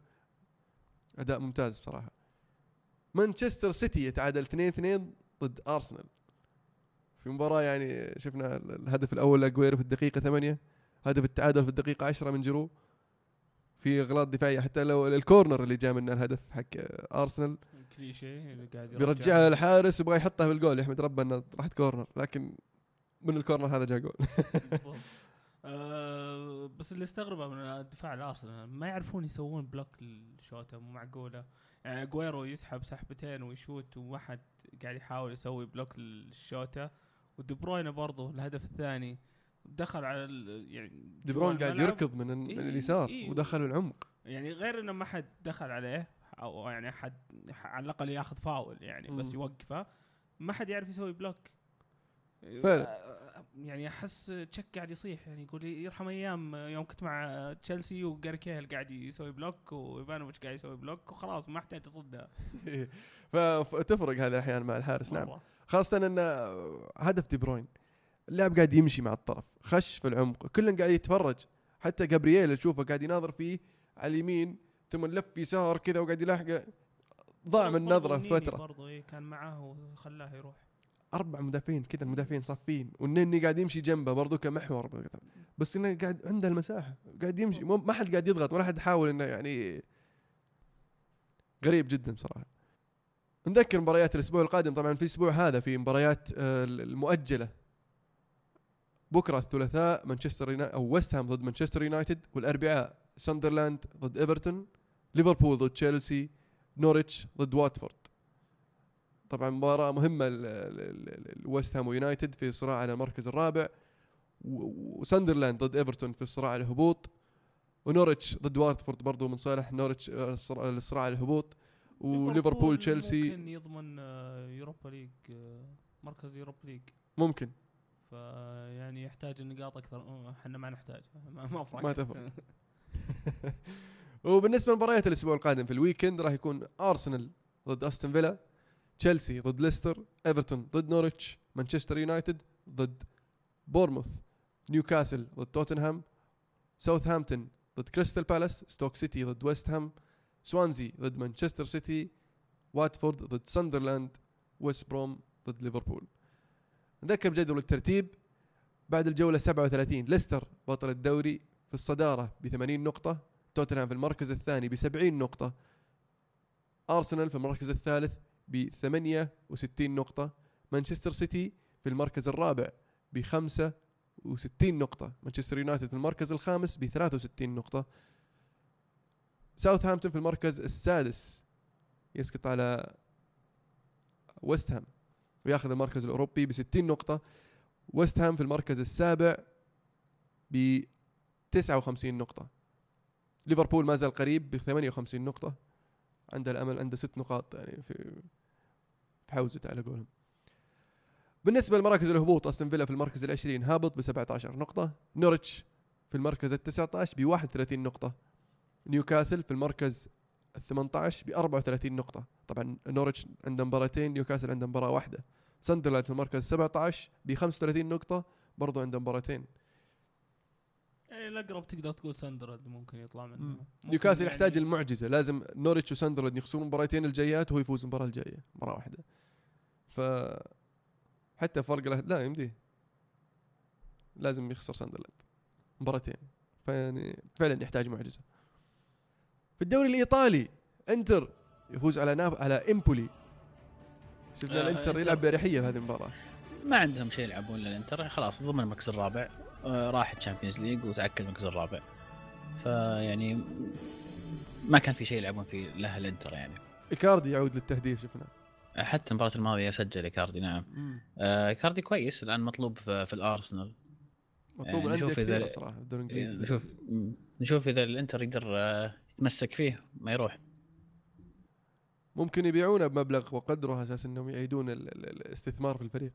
أداء ممتاز بصراحة. مانشستر سيتي يتعادل 2-2 ضد أرسنال. في مباراة يعني شفنا ال- الهدف الأول لأجويرو في الدقيقة ثمانية. هدف التعادل في الدقيقة عشرة من جيرو. في أغلاط دفاعية حتى لو ال corner اللي جاء منه الهدف حق أرسنال. كليشيه اللي قاعد بيرجعها الحارس ويبغى يحطها في الجول. يحمد ربه انها راحت corner لكن من ال corner هذا جاء جول. آه، بس اللي استغربه من دفاع الأرسنال ما يعرفون يسوون block للشوطه مو معقولة يعني اجويرو يسحب سحبتين ويشوت وما حد قاعد يحاول يسوي block للشوطه ودي بروين برضه الهدف الثاني دخل على يعني دي برون قاعد. يركض من, ال- من إيه، اليسار إيه. ودخل العمق يعني غير إنه ما حد دخل عليه أو يعني حد على الأقل ياخذ فاول يعني بس. يوقفه ما حد يعرف يسوي block فعلا. يعني أحس تشك قاعد يصيح يعني يقول لي يرحم أيام يوم كنت مع تشيلسي وجاري كيهل قاعد يسوي block وإيفانوفيتش قاعد يسوي block وخلاص ما احتاج تصدها فتفرق هذا الأحيان مع الحارس نعم. خاصة إن هدف دي بروين اللاعب قاعد يمشي مع الطرف خش في العمق كلن قاعد يتفرج. حتى جابرييل تشوفه قاعد يناظر فيه على اليمين ثم لف يسار كذا وقاعد يلاحقه ضاع من نظرة نيني فترة. برضو إيه كان معاه وخلاه يروح. أربع مدافعين كذا المدافعين صافين والنني قاعد يمشي جنبه برضو كمحور. بس إنه قاعد عنده المساحة قاعد يمشي ما حد قاعد يضغط ولا حد يحاول إنه يعني غريب جدا بصراحه نذكر مباريات الأسبوع القادم طبعا في الأسبوع هذا في مباريات آه، المؤجلة. بكرة الثلاثاء مانشستر أو ويست هام ضد مانشستر يونايتد والأربعاء ساندرلاند ضد إيفرتون ليفربول ضد تشيلسي نوريتش ضد واتفورد. طبعا مباراة مهمة الويست هام ويونايتد في صراع على المركز الرابع وساندرلاند ضد إيفرتون في الصراع على الهبوط ونوريتش ضد واتفورد برضو من صالح نوريتش آه، الصراع الصراع على الهبوط وليفربول تشيلسي. ممكن يضمن آه، Europa League آه، مركز Europa League. ممكن. فيعني يحتاج النقاط أكثر آه، إحنا ما نحتاج ما, ما فرق ما تفرق. وبالنسبة لمباريات الأسبوع القادم في ال weekend راح يكون أرسنال ضد أستون فيلا. تشيلسي ضد ليستر ايفرتون ضد نوريتش مانشستر يونايتد ضد بورموث نيوكاسل ضد توتنهام ساوثهامبتون ضد كريستال بالاس ستوك سيتي ضد ويست هام سوانزي ضد مانشستر سيتي واتفورد ضد ساندرلاند ويست بروم ضد ليفربول نذكر بجدول الترتيب. بعد الجولة 37 ليستر بطل الدوري في الصدارة ب 80 نقطة توتنهام في المركز الثاني ب 70 نقطة أرسنال في المركز الثالث ب 68 نقطة مانشستر سيتي في المركز الرابع ب 65 نقطة مانشستر يونايتد في المركز الخامس ب 63 نقطة. ساوثهامبتون في المركز السادس يسقط على ويست هام وياخذ المركز الأوروبي ب 60 نقطة. ويست هام في المركز السابع ب 59 نقطة. ليفربول ما زال قريب ب 58 نقطة. عنده الأمل عنده ست نقاط يعني في في حوزته على قولهم. بالنسبة لمراكز الهبوط أستون فيلا في المركز العشرين هابط ب 17 نقطة. نورتش في المركز ال 19 ب 31 نقطة. نيوكاسل في المركز ال 18 ب 34 نقطة. طبعا نورتش عنده مباراتين نيوكاسل عنده مباراة واحدة. ساندرلاند في المركز 17 ب 35 نقطة برضو عنده مباراتين. يعني الأقرب تقدر تقول ساندرلاند ممكن يطلع منه. نيوكاسل يعني- يحتاج المعجزة. لازم نورتش وساندرلاند يخسرون المباراتين الجايات وهو يفوز المباراة الجاية مرة واحدة. ف حتى فرق له لا يمديه. لازم يخسر ساندرلاند مباراتين. فيعني فعلا يحتاج معجزة. في الدوري الإيطالي إنتر يفوز على ناب على إمبولي. شفنا آه، الإنتر. يلعب بأريحية في هذه المباراة. ما عندهم شيء يلعبون إلا الإنتر. خلاص ضمن المركز الرابع. آه، راح ال Champions League وتأكد المركز الرابع. فيعني ما كان في شيء يلعبون فيه له الانتر يعني. إيكاردي يعود للتهديف شفنا. حتى المباراة الماضية سجل إيكاردي نعم. آه، إيكاردي كويس الآن مطلوب في, في الأرسنال. مطلوب يعني نشوف في الدوري الإنجليزي. نشوف م- نشوف إذا الإنتر يقدر آه، يتمسك فيه ما يروح. ممكن يبيعونه بمبلغ وقدره على أساس إنهم يعيدون ال- ال- الاستثمار في الفريق.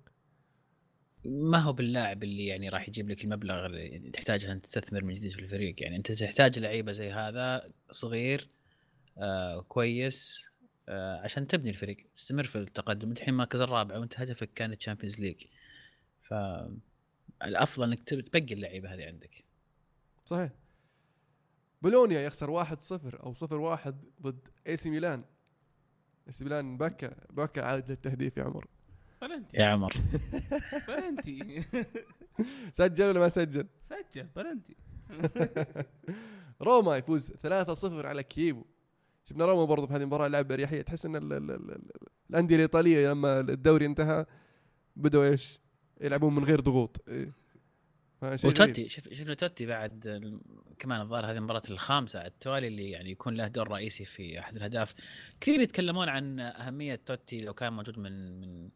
ما هو باللاعب اللي يعني راح يجيب لك المبلغ اللي تحتاجه ان تستثمر من جديد في الفريق؟ يعني أنت تحتاج لعيبة زي هذا صغير آه كويس عشان تبني الفريق تستمر في التقدم. انت الحين المركز الرابع وانت هدفك كان ال Champions League. ف الأفضل إنك تب- تبقي اللعيبة هذه عندك. صحيح. بولونيا يخسر 1-0 أو 0-1 ضد اي سي ميلان. اي سي ميلان باكا باكا عاد للتهديف يا عمر. بلنتي. يا عمر. بلنتي. سجل ولا ما سجل؟ سجل بلنتي. روما يفوز 3-0 على كييفو. شفنا روما برضو في هذه المباراة لعب باريحيه تحس إن ال- ال- ال- ال- الأندية الإيطالية لما الدوري انتهى بدوا إيش؟ يلعبون من غير ضغوط. إيه. وتوتي شف شفنا توتي بعد كمان الظاهر هذه المباراة الخامسة على التوالي اللي يعني يكون له دور رئيسي في أحد الأهداف. كثير يتكلمون عن أهمية توتي لو كان موجود من من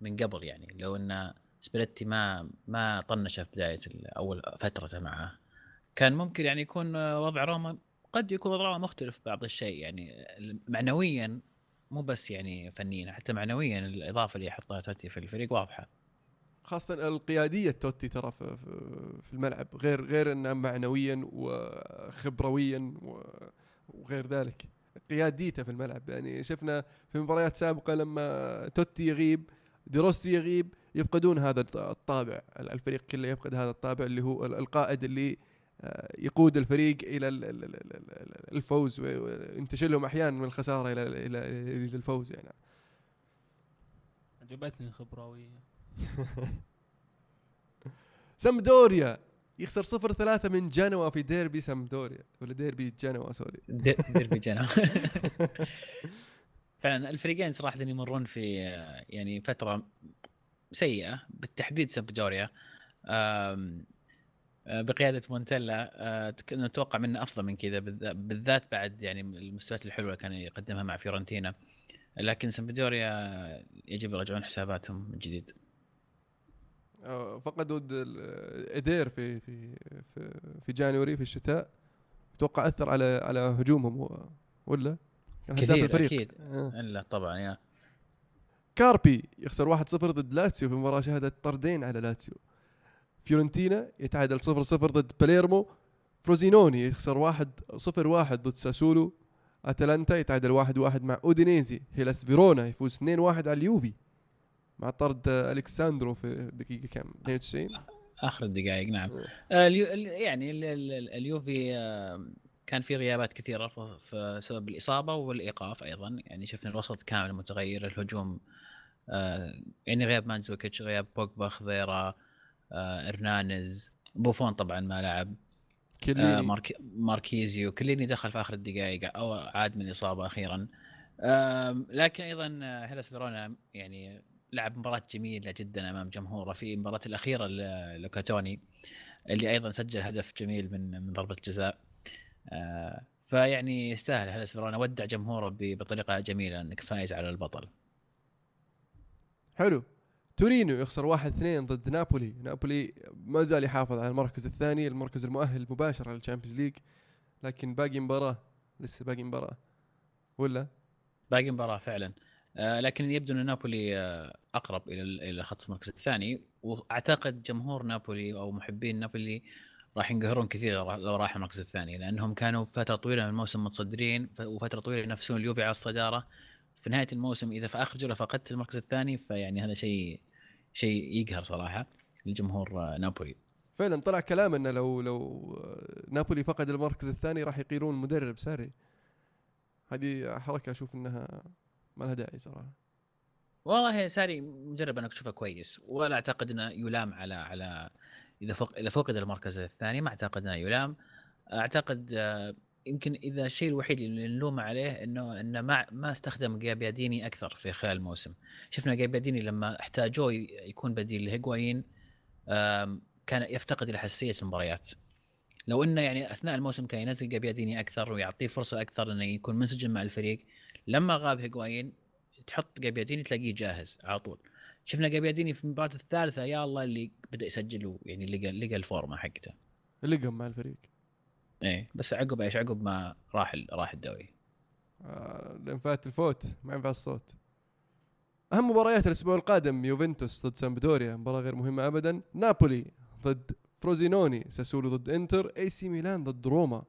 من قبل يعني. لو إن سباليتي ما ما طنشه في بداية ال- اول فترته معه. كان ممكن يعني يكون وضع روما قد يكون وضع روما مختلف بعض الشيء يعني معنويا مو بس يعني فنيا حتى معنويا الإضافة اللي يحطها توتي في الفريق واضحة. خاصة القيادية توتي ترى في, في- الملعب غير غير انه معنويا وخبرويا وغير ذلك. قياديته في الملعب يعني شفنا في مباريات سابقة لما توتي يغيب ديروسي يغيب يفقدون هذا الطابع الفريق كله يفقد هذا الطابع اللي هو القائد اللي يقود الفريق إلى ال- ال- ال- ال- ال- الفوز وينتشل لهم أحيانا من الخسارة إلى إلى إلى الفوز يعني. عجبتني خبراويه سمدوريا يخسر صفر ثلاثة من جنوا في ديربي سمدوريا ولا ديربي جنوا sorry. دير- ديربي جنوا. فعلا الفريقين صراحة يمرون في آه، يعني فترة سيئة. بالتحديد آه، بقيادة مونتيلا آه، نتوقع منه أفضل من كذا بالذ- بالذات بعد يعني المستويات الحلوة اللي كان يقدمها مع فيورنتينا. لكن سامبدوريا يجب يرجعون حساباتهم من جديد. آه، فقدوا إدير في في في في جانوري في الشتاء. أتوقع أثر على على هجومهم ولا؟ كثير الفريق. أكيد. آه. لا طبعا يا. كاربي يخسر 1-0 ضد لاتسيو في مباراة شهدت طردين على لاتسيو. فيورنتينا يتعادل 0-0 ضد باليرمو فروزينوني يخسر 1-0-1 ضد ساسولو. أتلانتا يتعادل 1-1 مع أودينيزي. هيلاس فيرونا يفوز 2-1 على اليوفي. مع طرد الكساندرو في دقيقة كم 92 آخر الدقائق نعم. أوه. آه، يعني ال- ال- ال- اليوفي آه، كان في غيابات كثيرة ف- في سبب الإصابة والإيقاف أيضا. يعني شفنا الوسط كامل متغير الهجوم آه، يعني غياب مانزوكيتش غياب بوجبا خضيرا آه، ارنانز بوفون طبعا ما لعب. آه، كيليني مارك ماركيزيو. كيليني دخل في آخر الدقائق أو عاد من الإصابة أخيرا. آم، لكن أيضا آه، هيلاس فيرونا يعني لعب مباراة جميلة جدا أمام جمهوره في المباراة الأخيرة لوكا توني اللي أيضا سجل هدف جميل من من ضربة جزاء. آه فيعني يستاهل هيلاس فيرونا. ودع جمهوره بطريقة جميلة إنك فايز على البطل. حلو. تورينو يخسر واحد اثنين ضد نابولي. نابولي ما زال يحافظ على المركز الثاني المركز المؤهل مباشرة للشامبيونز ليج. لكن باقي مباراة لسه باقي مباراة. ولا؟ باقي مباراة فعلا. آه لكن يبدو أن نابولي آه أقرب إلى إلى خط المركز الثاني. وأعتقد جمهور نابولي أو محبين نابولي راح ينقهرون كثير لو راح المركز الثاني. لأنهم كانوا فترة طويلة من الموسم متصدرين وفترة طويلة ينافسون اليوفي على الصدارة. في نهاية الموسم إذا في آخر جولة فقدت المركز الثاني فيعني هذا شيء شيء يقهر صراحة الجمهور آه، نابولي. فعلا طلع كلام إنه لو لو نابولي فقد المركز الثاني راح يقيلون مدرب ساري. هذه حركة أشوف إنها ما لها داعي صراحة. والله ساري مدرب أنا أشوفه كويس ولا أعتقد إنه يلام على على إذا فق إذا فقد المركز الثاني ما أعتقد إنه يلام. أعتقد يمكن إذا الشيء الوحيد اللي نلومه عليه إنه إنه ما ما استخدم جابياديني أكثر في خلال الموسم. شفنا جابياديني لما احتاجوه يكون بديل لهيغوايين كان يفتقد إلى حساسيه المباريات. لو إنه يعني أثناء الموسم كان ينزل جابياديني أكثر ويعطيه فرصة أكثر إنه يكون منسجم مع الفريق لما غاب هيغوايين تحط جابياديني تلاقيه جاهز على طول. شفنا جابياديني في المباراة الثالثة يا الله اللي بدأ يسجل يعني لقى لقى الفورمة حقته. لقى مع الفريق. إيه بس عقب إيش؟ عقب ما راح راح الدوري. آه لأن فات الفوت ما ينفع الصوت. أهم مباريات الأسبوع القادم يوفنتوس ضد سامبدوريا مباراة غير مهمة ابدا. نابولي ضد فروزينوني ساسولو ضد إنتر إي سي ميلان ضد روما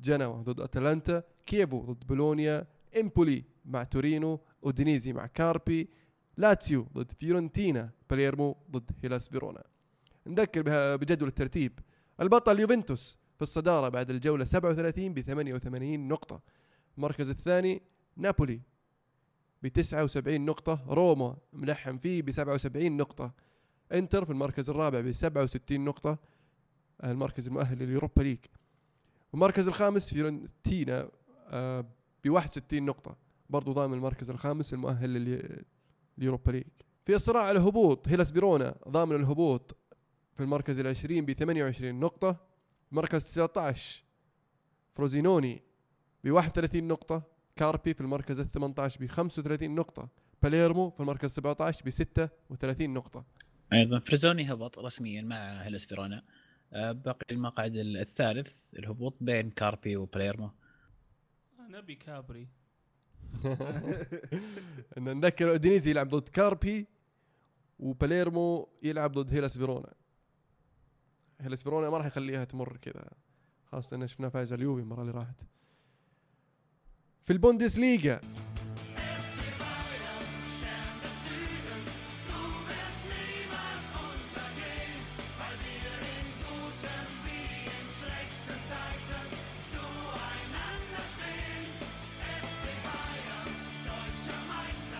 جنوا ضد أتلانتا كيفو ضد بولونيا إمبولي مع تورينو أودينيزي مع كاربي لاتسيو ضد فيورنتينا باليرمو ضد هيلاس فيرونا. نذكر بجدول الترتيب. البطل يوفنتوس في الصدارة بعد الجولة 37 ب 88 نقطة. المركز الثاني نابولي ب 79 نقطة. روما ملتحم فيه ب 77 نقطة. انتر في المركز الرابع ب 67 نقطة. المركز المؤهل لليوروبا ليج. المركز الخامس فيورنتينا آه، ب 61 نقطة. برضو ضامن المركز الخامس المؤهل لليوروبا ليج. في الصراع على الهبوط هيلاس فيرونا ضامن الهبوط في المركز العشرين ب 28 نقطة. مركز 19 فروزينوني ب 31 نقطة. كاربي في المركز ال 18 ب 35 نقطة. باليرمو في المركز 17 ب 36 نقطة. أيضا فروزينوني هبط رسميا مع هيلاس فيرونا. آه، باقي المقعد الثالث الهبوط بين كاربي وباليرمو نبي كاربي أن نذكر اودينيزي يلعب ضد كاربي وباليرمو يلعب ضد هيلاس فيرونا. هيلاس فيرونا ما راح يخليها تمر كذا. خاصة انه شفناه فايز اليوفي المرة اللي راحت. في البوندس ليجا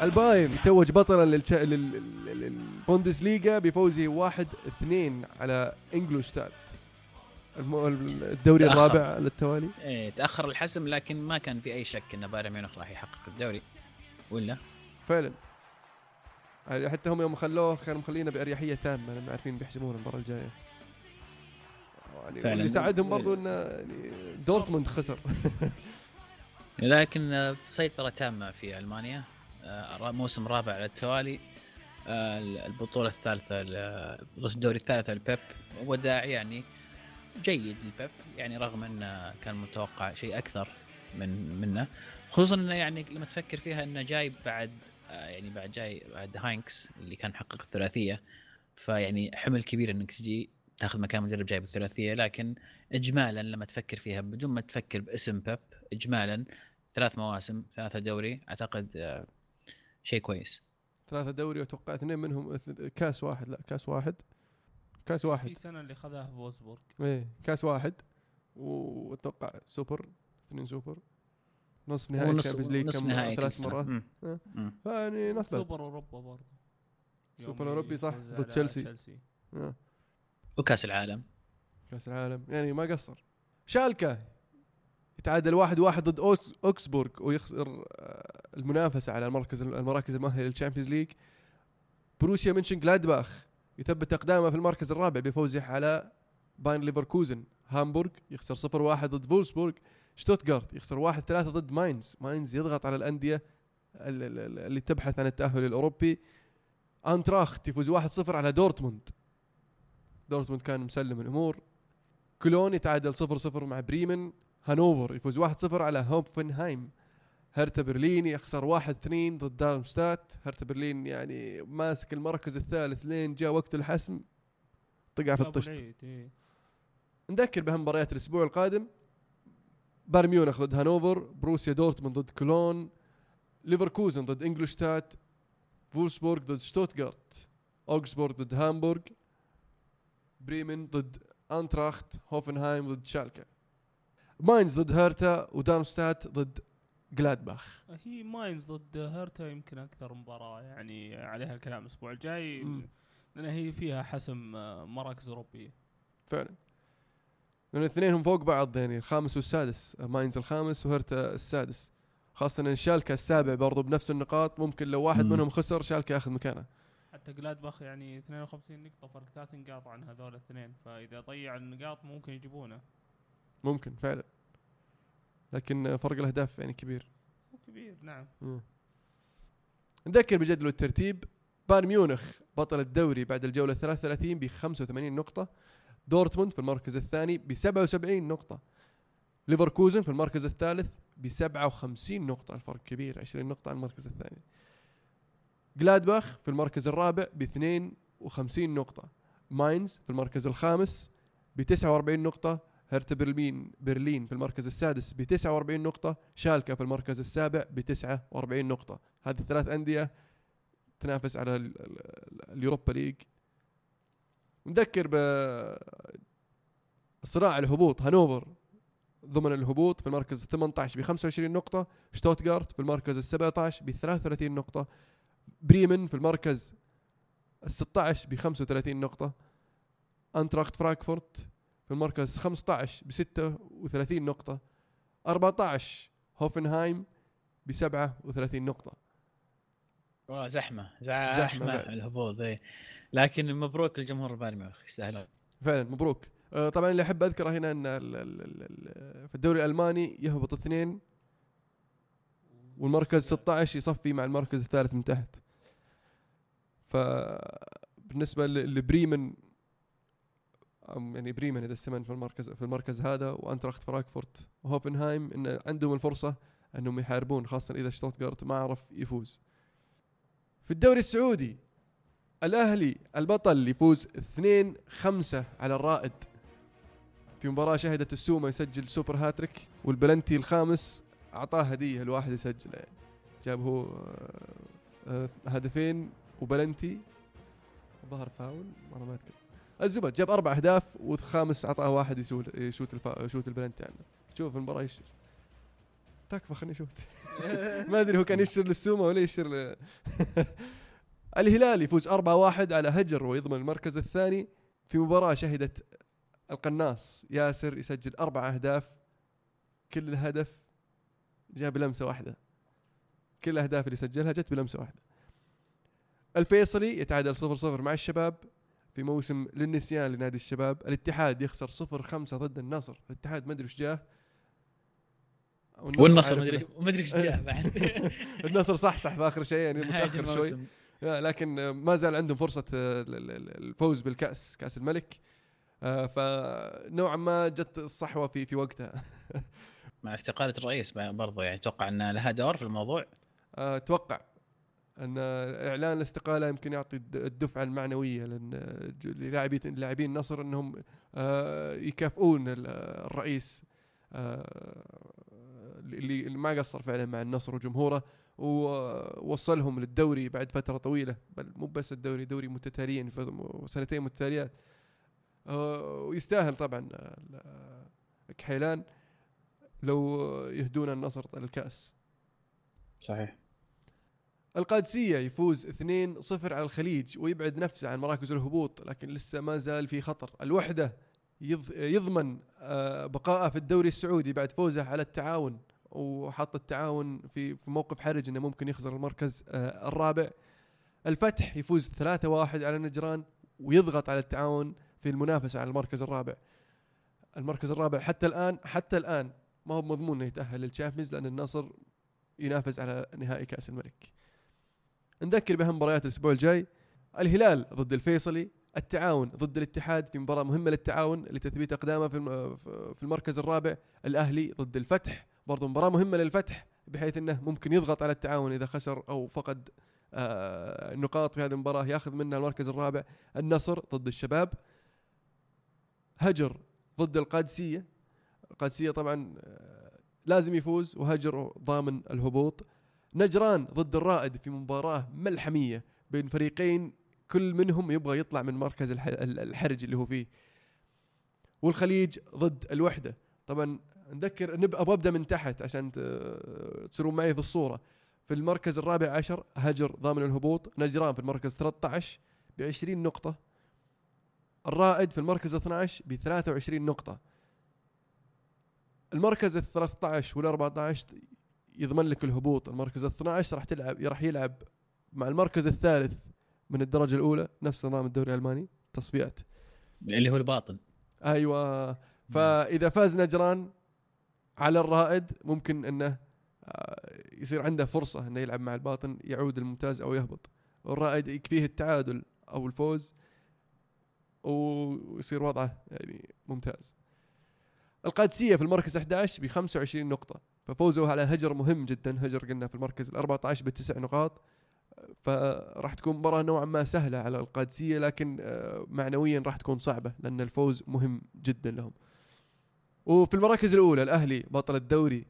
البايرن يتوج بطلا للبوندس ليجا بفوزه واحد اثنين على انجلشتات الدوري تأخر. الرابع على التوالي إيه تأخر الحسم لكن ما كان في أي شك إن بايرن ميونخ راح يحقق الدوري. ولا؟ فعلا. حتى هم يوم خلوه كانوا مخلينا بأريحية تامة لما عارفين بيحسمون المباراة الجاية. يعني اللي ساعدهم برضو ان يعني دورتموند خسر. لكن سيطرة تامة في ألمانيا. موسم رابع على التوالي. آه، البطولة الثالثة الدوري الثالث البيب وداع يعني جيد لبيب يعني رغم انه كان متوقع شيء أكثر من منه. خصوصا إنه يعني لما تفكر فيها إنه جاي بعد آه، يعني بعد جاي بعد هاينكس اللي كان حقق الثلاثية. فيعني حمل كبير إنك تجي تاخذ مكان مدرب جايب الثلاثية. لكن اجمالا لما تفكر فيها بدون ما تفكر باسم بيب اجمالا ثلاث مواسم ثلاثة دوري أعتقد شيء كويس. ثلاثة دوري واتوقع اثنين منهم كاس واحد لا كاس واحد. كاس واحد. في سنة اللي خذاها في وولسبورغ إيه كاس واحد. واتوقع سوبر اثنين سوبر. نصف نهائي الشامبيونز ليج نهائي ثلاث مرات. إيه. يعني نثبت سوبر أوروبا برضه. سوبر أوروبي صح؟ ضد تشيلسي. إيه. وكاس العالم. كاس العالم. يعني ما قصر. شالكا يتعادل واحد واحد ضد أوكسبورغ ويخسر آه، المنافسة على المركز المراكز المؤهلة للشامبيونز ليج بروسيا منشن جلادباخ يثبت أقدامه في المركز الرابع بفوزه على باير ليفركوزن. هامبورغ يخسر 0-1 ضد فولسبورغ. شتوتغارت يخسر 1-3 ضد ماينز. ماينز يضغط على الأندية ال- ال- ال- اللي تبحث عن التأهل الأوروبي. أنتراخت يفوز 1-0 على دورتموند. دورتموند كان مسلم الأمور. كولون يتعادل 0-0 مع بريمن. هانوفر يفوز 1-0 على هوفنهايم هرتا برلين يخسر 1-2 ضد دارمستات هرتا برلين يعني ماسك المركز الثالث لين جاء وقت الحسم طقع في الطشت. إيه. نذكر باهم مباريات الأسبوع القادم. بايرن ميونخ ضد هانوفر بروسيا دورتموند ضد كولون ليفركوزن ضد إنجلشتات فولسبورغ ضد شتوتغارت اوغسبورغ ضد هامبورغ بريمن ضد أنتراخت هوفنهايم ضد شالكا. ماينز ضد هرتا ودارمستات ضد جلادباخ. هي ماينز ضد هيرتا يمكن أكثر مباراة يعني عليها الكلام الأسبوع الجاي. لأن هي فيها حسم آه، مراكز أوروبية. فعلا. لأن الاثنين هم فوق بعض يعني الخامس والسادس ماينز الخامس وهرتا السادس. خاصة إن شالكا السابع برضو بنفس النقاط ممكن لو واحد. منهم خسر شالكا ياخذ مكانه. حتى جلادباخ يعني 52 نقطة فرق ثلاث نقاط عن هذول الاثنين فإذا ضيع النقاط ممكن يجيبونه. ممكن فعلا. لكن فرق الأهداف يعني كبير. كبير نعم. مم. نذكر بجدول الترتيب بايرن ميونخ بطل الدوري بعد الجولة 33 ب 85 نقطة دورتموند في المركز الثاني ب 77 نقطة ليفركوزن في المركز الثالث ب 57 نقطة. الفرق كبير 20 نقطة عن المركز الثاني. جلادباخ في المركز الرابع ب 52 نقطة. ماينز في المركز الخامس ب 49 نقطة. هرتا برلين برلين في المركز السادس ب 49 نقطة شالكا في المركز السابع ب 49 نقطة. هذه الثلاث أندية تنافس على ال- ال- اليوروبا ليج. نذكر ب صراع الهبوط هانوفر ضمن الهبوط في المركز ال 18 ب 25 نقطة شتوتغارت في المركز ال 17 ب 33 نقطة بريمن في المركز ال 16 ب 35 نقطة أنتراخت فرانكفورت في المركز 15 ب 36 نقطة 14 هوفنهايم ب 37 نقطة. زحمة زحمة فعلا. الهبوط اي لكن مبروك لجمهور بايرن ميونخ يستاهلون. فعلا مبروك. آه، طبعا اللي أحب أذكره هنا إن في الدوري الألماني يهبط اثنين والمركز 16 يصفي مع المركز الثالث من تحت. فبالنسبة ل- لبريمن يعني بريمن إذا استمر في المركز في المركز هذا وانتراخت فرانكفورت وهوفنهايم إن عندهم الفرصة إنهم يحاربون خاصة إذا شتوتغارت ما عرف يفوز. في الدوري السعودي الأهلي البطل يفوز 2 5 على الرائد. في مباراة شهدت السومة يسجل super hat-trick والبلنتي الخامس أعطاه هدية الواحد يسجل يعني جاب هو آه، آه، هدفين وبلنتي ظهر فاول أنا ما أذكر. الزبدة جاب أربع أهداف والخامس اعطاه واحد يسول يشوت الفا يشوت البلنتي عنه. شوف المباراة يشر تكفى خليني أشوت. ما أدري هو كان يشر للسومة ولا يشر ل... الهلال يفوز 4-1 على هجر ويضمن المركز الثاني. في مباراة شهدت القناص ياسر يسجل أربع أهداف. كل الهدف جاء بلمسة واحدة. كل الأهداف اللي سجلها جت بلمسة واحدة. الفيصلي يتعادل 0-0 مع الشباب. في موسم للنسيان لنادي الشباب. الاتحاد يخسر 0-5 ضد النصر. الاتحاد ما أدري وش جاه. والنصر ما ادري له. ما أدري إيش جاء بعد. النصر صحصح في آخر شيء يعني متأخر شوي. لا، لكن آه، ما زال عندهم فرصة آه، ال- ال- ال- الفوز بالكأس كأس الملك. آه، فنوعا ما جت الصحوة في في وقتها. مع استقالة الرئيس برضو يعني أتوقع ان لها دور في الموضوع؟ آه، أتوقع. أن إعلان الاستقالة يمكن يعطي الد- الدفعة المعنوية للاعبين لاعبين النصر أنهم آه، يكافئون ال- الرئيس آه، اللي ما قصر فعلا مع النصر وجمهوره ووصلهم للدوري بعد فترة طويلة بل مو بس الدوري دوري متتاليين ف- سنتين متتاليات. آه، ويستاهل طبعا كحيلان لو يهدون النصر الكأس. صحيح. القادسية يفوز 2-0 على الخليج ويبعد نفسه عن مراكز الهبوط لكن لسه ما زال في خطر. الوحدة يض- يضمن آه، بقائه في الدوري السعودي بعد فوزه على التعاون وحط التعاون في موقف حرج إنه ممكن يخسر المركز آه، الرابع. الفتح يفوز 3-1 على نجران ويضغط على التعاون في المنافسة على المركز الرابع. المركز الرابع حتى الآن حتى الآن ما هو مضمون إنه يتأهل للشامبيونز لأن النصر ينافس على نهائي كأس الملك. نذكر باهم مباريات الأسبوع الجاي. الهلال ضد الفيصلي التعاون ضد الاتحاد في مباراة مهمة للتعاون لتثبيت أقدامه في الم- في المركز الرابع. الأهلي ضد الفتح برضو مباراة مهمة للفتح بحيث أنه ممكن يضغط على التعاون إذا خسر أو فقد آه، نقاط في هذه المباراة ياخذ منها المركز الرابع. النصر ضد الشباب. هجر ضد القادسية. القادسية طبعا آه، لازم يفوز وهجر ضامن الهبوط. نجران ضد الرائد في مباراة ملحمية بين فريقين كل منهم يبغى يطلع من مركز الح- ال- الحرج اللي هو فيه. والخليج ضد الوحدة. طبعا نذكر نب أبغى أبدأ من تحت عشان تصيرون معي في الصورة. في المركز الرابع عشر هجر ضامن الهبوط نجران في المركز 13 ب 20 نقطة. الرائد في المركز 12 ب 23 نقطة. المركز ال 13 وال 14 يضمن لك الهبوط. المركز ال 12 راح تلعب راح يلعب مع المركز الثالث من الدرجة الأولى نفس نظام الدوري الألماني تصفيات. اللي هو الباطن. أيوه. فإذا فاز نجران على الرائد ممكن إنه آه، يصير عنده فرصة إنه يلعب مع الباطن يعود الممتاز أو يهبط. والرائد يكفيه التعادل أو الفوز ويصير وضعه يعني ممتاز. القادسية في المركز 11 ب 25 نقطة. ففوزه على هجر مهم جدا هجر قلنا في المركز ال 14 بتسع نقاط. فراح تكون مباراة نوعا ما سهلة على القادسية لكن آه، معنويا راح تكون صعبة لأن الفوز مهم جدا لهم. وفي المراكز الأولى الأهلي بطل الدوري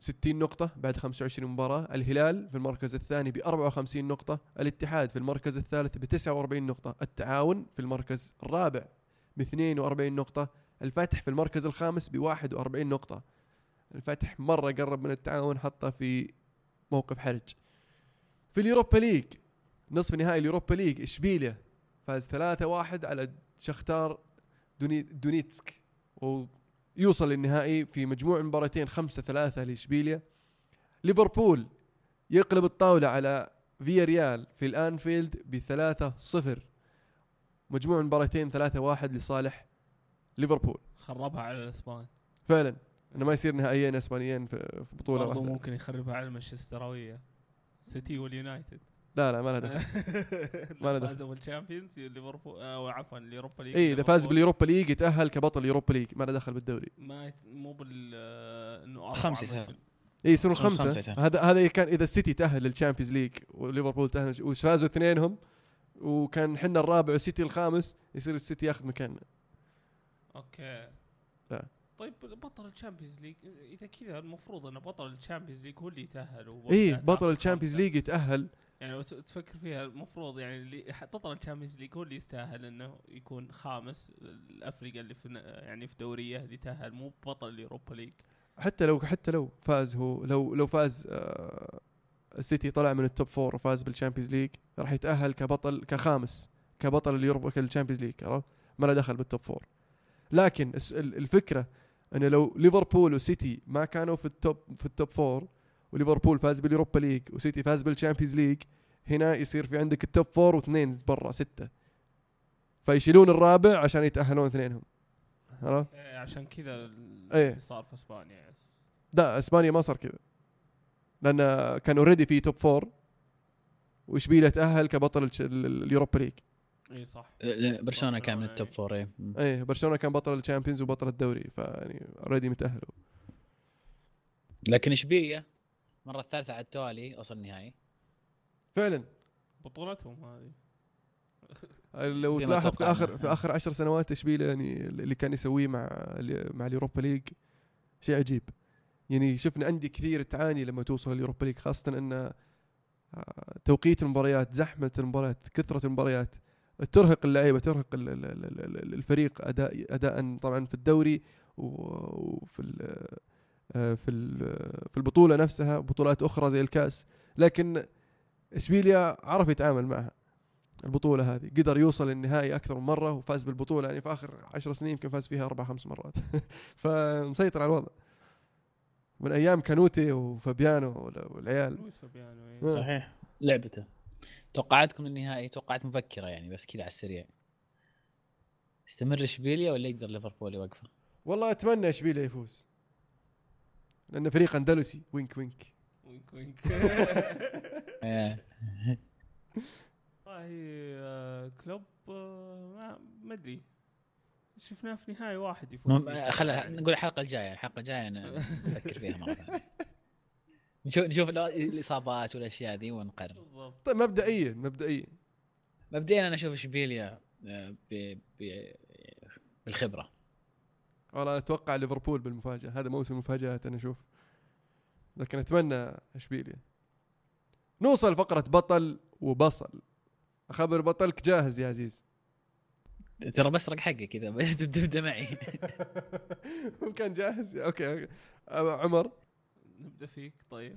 60 نقطة بعد 25 مباراة. الهلال في المركز الثاني ب 54 نقطة. الاتحاد في المركز الثالث ب 49 نقطة. التعاون في المركز الرابع ب 42 نقطة. الفتح في المركز الخامس ب 41 نقطة. الفتح مرة قرب من التعاون حطه في موقف حرج. في اليوروبا ليج نصف نهائي اليوروبا ليج إشبيليا فاز 3-1 على شختار دوني دونيتسك. ويوصل للنهائي في مجموع مباراتين 5-3 لإشبيليا. ليفربول يقلب الطاولة على فيا ريال في الأنفيلد ب 3-0 مجموع مباراتين 3-1 لصالح ليفربول. خربها على الاسبان فعلا. إنه ما يصير نهائيين اسبانيين في في بطولة برضو واحدة. ممكن يخربها على المانشستراويه سيتي واليونايتد. لا لا ما لها دخل. ما له دخل. فازوا بالشامبيونز ليفربول أو عفوا اليوروبا ليج. اي إذا فاز باليوروبا ليج يتأهل كبطل يوروبا ليج. ما له دخل بالدوري. ما يت- مو بال آه، إنه. يتأهل. اي يصيرون خمسة. خمسة. هذا هذا كان إذا السيتي تأهل للشامبيونز ليج وليفربول تأهل وفازوا اثنينهم وكان حنا الرابع والسيتي الخامس يصير السيتي ياخذ مكاننا. okay. لا. طيب بطل الشامبيونز ليج إذا كذا المفروض إن بطل الشامبيونز ليج هو اللي يتأهل اي بطل الشامبيونز ليج يتأهل. يعني تفكر فيها المفروض يعني اللي بطل الشامبيونز ليج هو اللي يستاهل إنه يكون خامس الأفرقة اللي في يعني في دوريه اللي يتأهل مو بطل اليوروبا ليج. حتى لو حتى لو فاز هو لو لو فاز آه السيتي طلع من ال top four وفاز بالشامبيونز ليج راح يتأهل كبطل كخامس كبطل اليوروبا كالشامبيونز ليج عرفت؟ ما له دخل بال top four لكن الفكرة إنه لو ليفربول وسيتي ما كانوا في التوب في ال top four وليفربول فاز باليوروبا ليج وسيتي فاز بالشامبيونز ليج هنا يصير في عندك ال top four واثنين برا ستة فيشيلون الرابع عشان يتأهلون اثنينهم عرفت؟ إيه، عشان كذا. اللي صار في إسبانيا يعني. لا إسبانيا ما صار كذا لأن كان already في top four واشبيليا تأهل كبطل اليوروبا ليج إي صح. برشلونة كان من ال top four. مم. إيه برشلونة كان بطل الشامبيونز وبطل الدوري فيعني already متاهلوا لكن اشبيليا المره الثالثة على التوالي وصل النهائي. فعلا. بطولتهم هذه. لو تلاحظ في. آخر في آخر عشر سنوات اشبيليا يعني اللي كان يسويه مع ال- مع اليوروبا ليج شيء عجيب. يعني شفنا أندية كثير تعاني لما توصل اليوروبا ليج خاصة إن آه، توقيت المباريات زحمة المباريات كثرة المباريات. ترهق اللعيبة ترهق ال- ال- ال- ال- الفريق أداء اداء طبعا في الدوري و- وفي ال- آه، في ال- في البطولة نفسها بطولات أخرى زي الكأس. لكن اشبيليا عرف يتعامل معها البطولة هذه. قدر يوصل للنهائي أكثر من مرة وفاز بالبطولة يعني في آخر عشر سنين يمكن فاز فيها أربع خمس مرات. فمسيطر على الوضع. من أيام كانوتي وفابيانو وال- والعيال. لويس فابيانو إيه. صحيح. لعبته. توقعاتكم للنهائي توقعات مبكرة يعني بس كذا على السريع. استمر إشبيليا ولا يقدر ليفربول يوقفه؟ والله أتمنى إشبيليا يفوز. لأنه فريق أندلسي. وينك وينك. وينك وينك. والله آه، كلوب آه، ما أدري. شفناه في نهائي واحد يفوز. خل نقول الحلقة الجاية. الحلقة الجاية نفكر فيها مرة. ثانية نشوف نشوف الإصابات والأشياء ذي ونقرر. طيب مبدئيا مبدئيا. مبدئيا أنا أشوف إشبيليا آه، ب- ب- بالخبرة. والله أتوقع ليفربول بالمفاجأة. هذا موسم مفاجآت أنا أشوف. لكن أتمنى إشبيليا. نوصل فقرة بطل وبصل. خبر بطلك جاهز يا عزيز. ترى بسرق حقي كذا تبدأ معي. كان جاهز؟ okay okay. أه، عمر. نبدأ فيك طيب.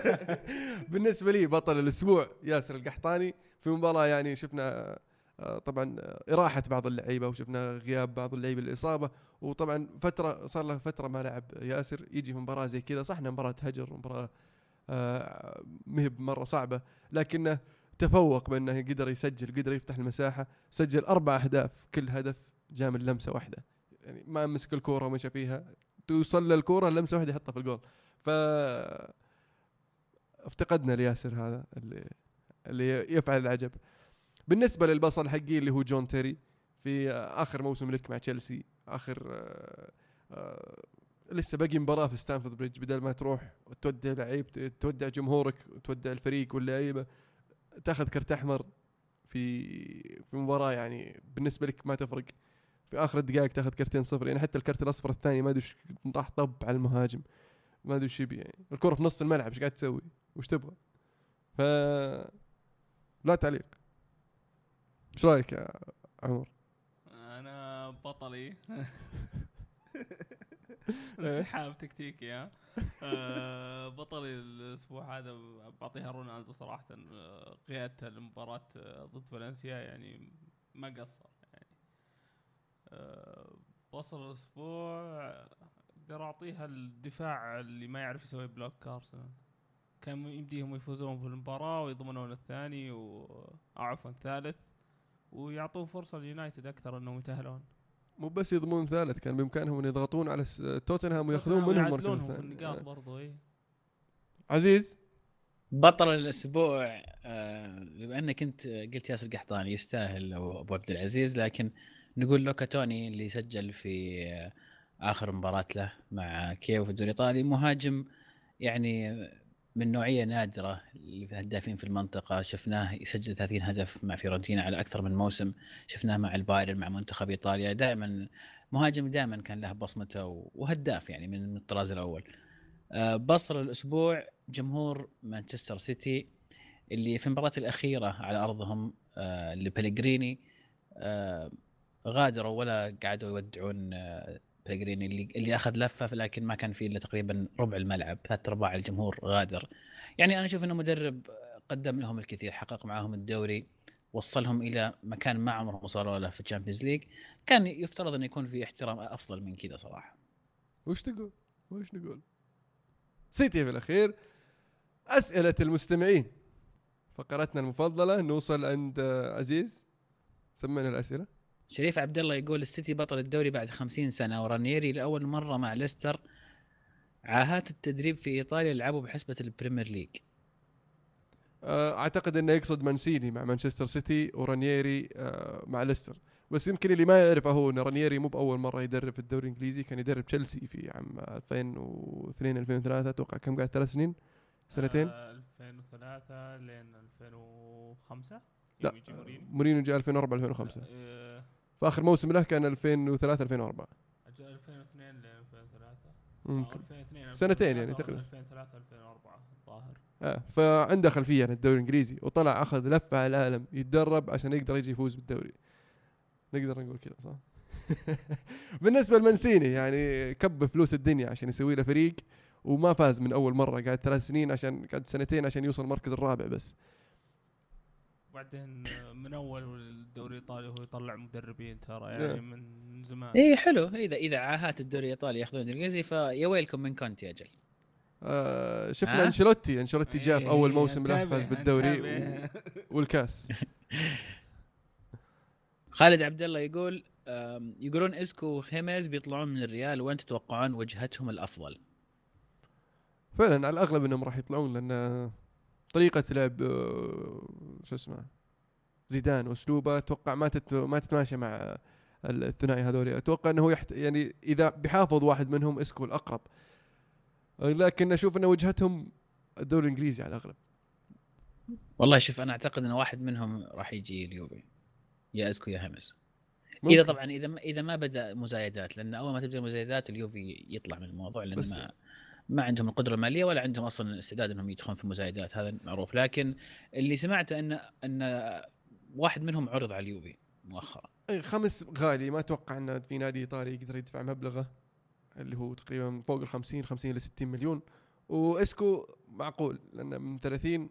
بالنسبة لي بطل الأسبوع ياسر القحطاني في مباراة يعني شفنا آه، طبعا آه، إراحة بعض اللعيبة وشفنا غياب بعض اللعيبة للإصابة وطبعا فترة صار له فترة ما لعب ياسر يجي في مباراة زي كذا صح إنها مباراة هجر مباراة آه، مهب مرة صعبة لكنه تفوق بأنه قدر يسجل قدر يفتح المساحة سجل أربع أهداف كل هدف جاء من لمسة واحدة. يعني ما مسك الكورة ومشى فيها توصل للكوره لمسة واحدة يحطها في الجول. ف افتقدنا لياسر هذا اللي اللي يفعل العجب. بالنسبة للبصل حقي اللي هو جون تيري في آخر موسم لك مع تشيلسي آخر آه، آه، لسه باقي مباراة في ستانفورد بريدج بدل ما تروح وتودع لعيب تودع جمهورك وتودع الفريق واللعيبة تاخذ كرت أحمر في في مباراة يعني بالنسبة لك ما تفرق. في آخر الدقائق تاخذ كرتين صفر يعني حتى الكرت الأصفر الثاني ما أدري طاح طب على المهاجم. ما أدري وش يبي يعني. الكرة في نص الملعب إيش قاعد تسوي؟ وش تبغى؟ ف لا تعليق. إيش رأيك يا عمر؟ أنا بطلي. انسحاب تكتيكي ها. آه، بطلي الأسبوع هذا بعطيها رونالدو صراحة آه، قيادته لمباراة آه، ضد فالنسيا يعني ما قصر يعني. آه، بصل الأسبوع أقدر اعطيها الدفاع اللي ما يعرف يسوي بلوك ارسنال كان يمديهم يفوزون في المباراة ويضمنون الثاني و عفوا الثالث ويعطون فرصة ليونايتد أكثر أنهم يتأهلون. مو بس يضمون ثالث كان بإمكانهم أن يضغطون على س- توتنهام وياخذون منهم المركز يعدلونهم في النقاط آه. برضو اي عزيز؟ بطل الأسبوع آه، بما أنك انت قلت ياسر قحطاني يستاهل أو أبو عبد العزيز لكن نقول لوكا توني اللي سجل في آه، آخر مباراة له مع كييف في الدوري الإيطالي. مهاجم يعني من نوعية نادرة الهدافين في المنطقة. شفناه يسجل 30 هدف مع فيورنتينا على أكثر من موسم. شفناه مع البايرن مع منتخب إيطاليا. دائما مهاجم دائما كان له بصمته وهداف يعني من الطراز الأول. آه، بصل الأسبوع جمهور مانشستر سيتي اللي في المباراة الأخيرة على أرضهم آه، لبلغريني آه، غادروا ولا قعدوا يودعون بلغريني اللي اللي أخذ لفة لكن ما كان فيه إلا تقريبا ربع الملعب ثلاث أرباع الجمهور غادر. يعني أنا أشوف أنه مدرب قدم لهم الكثير حقق معاهم الدوري وصلهم إلى مكان ما عمرهم وصلوا له في ال Champions League. كان يفترض أنه يكون في احترام أفضل من كذا صراحة. وش تقول؟ وش نقول؟ سيتي في الأخير. أسئلة المستمعين. فقرتنا المفضلة نوصل عند عزيز. سمعنا الأسئلة. شريف عبد الله يقول السيتي بطل الدوري بعد 50 سنة ورانييري لأول مرة مع ليستر عاهات التدريب في إيطاليا لعبوا بحسبة ال Premier League. آه، أعتقد إنه يقصد مانشيني مع مانشستر سيتي ورانييري آه، مع ليستر. بس يمكن اللي ما يعرفه هو إن رانييري مو بأول مرة يدرب في الدوري الإنجليزي كان يدرب تشيلسي في عام 2002 2003 أتوقع كم قاعد ثلاث سنين؟ سنتين؟ آه 2003 لين 2005 لا مورينيو. مورينيو جاء 2004 2005 آه، فآخر موسم له كان 2003 2004 أجل 2002 ل 2003 ممكن. 2002 سنتين يعني 2003 تقريبا. 2003 2004 الظاهر. آه فعنده خلفية عن الدوري الإنجليزي وطلع أخذ لفة على العالم يتدرب عشان يقدر يجي يفوز بالدوري. نقدر نقول كذا صح؟ بالنسبة لمنسيني يعني كب فلوس الدنيا عشان يسوي له فريق وما فاز من أول مرة قاعد ثلاث سنين عشان قاعد سنتين عشان يوصل المركز الرابع بس. وبعدين من أول الدوري الإيطالي هو يطلع مدربين ترى. يعني من زمان اي حلو إذا إذا عاهات الدوري الإيطالي يأخذون الانجليزي فيا welcome من كونتي أجل آه شفنا؟ انشيلوتي أنشيلوتي جاء في أول إيه، موسم له فاز بالدوري. و... والكاس خالد عبد الله يقول يقولون إسكو وخاميس بيطلعون من الريال وين تتوقعون وجهتهم الأفضل؟ فعلا على الأغلب إنهم راح يطلعون لأن طريقة لعب آه، شو اسمه زيدان وأسلوبه أتوقع ما تت... ما تتماشى مع الثنائي هذول. أتوقع إنه يحت... يعني إذا بيحافظ واحد منهم اسكو الأقرب. لكن أشوف إن وجهتهم الدوري الإنجليزي على الاغلب والله شوف أنا أعتقد إن واحد منهم راح يجي اليوفي. يا اسكو يا خاميس ممكن. إذا طبعا إذا ما إذا ما بدأ مزايدات لأن أول ما تبدأ المزايدات اليوفي يطلع من الموضوع لأن بس- ما ما عندهم القدرة المالية ولا عندهم أصلا الاستعداد إنهم يدخلون في مزايدات هذا معروف. لكن اللي سمعته إن إن واحد منهم عرض على اليوفي مؤخرا. أي خاميس غالي. ما أتوقع إن في نادي إيطالي يقدر يدفع مبلغه اللي هو تقريبا فوق ال 50 50 ل 60 مليون. وإسكو معقول لأن من 30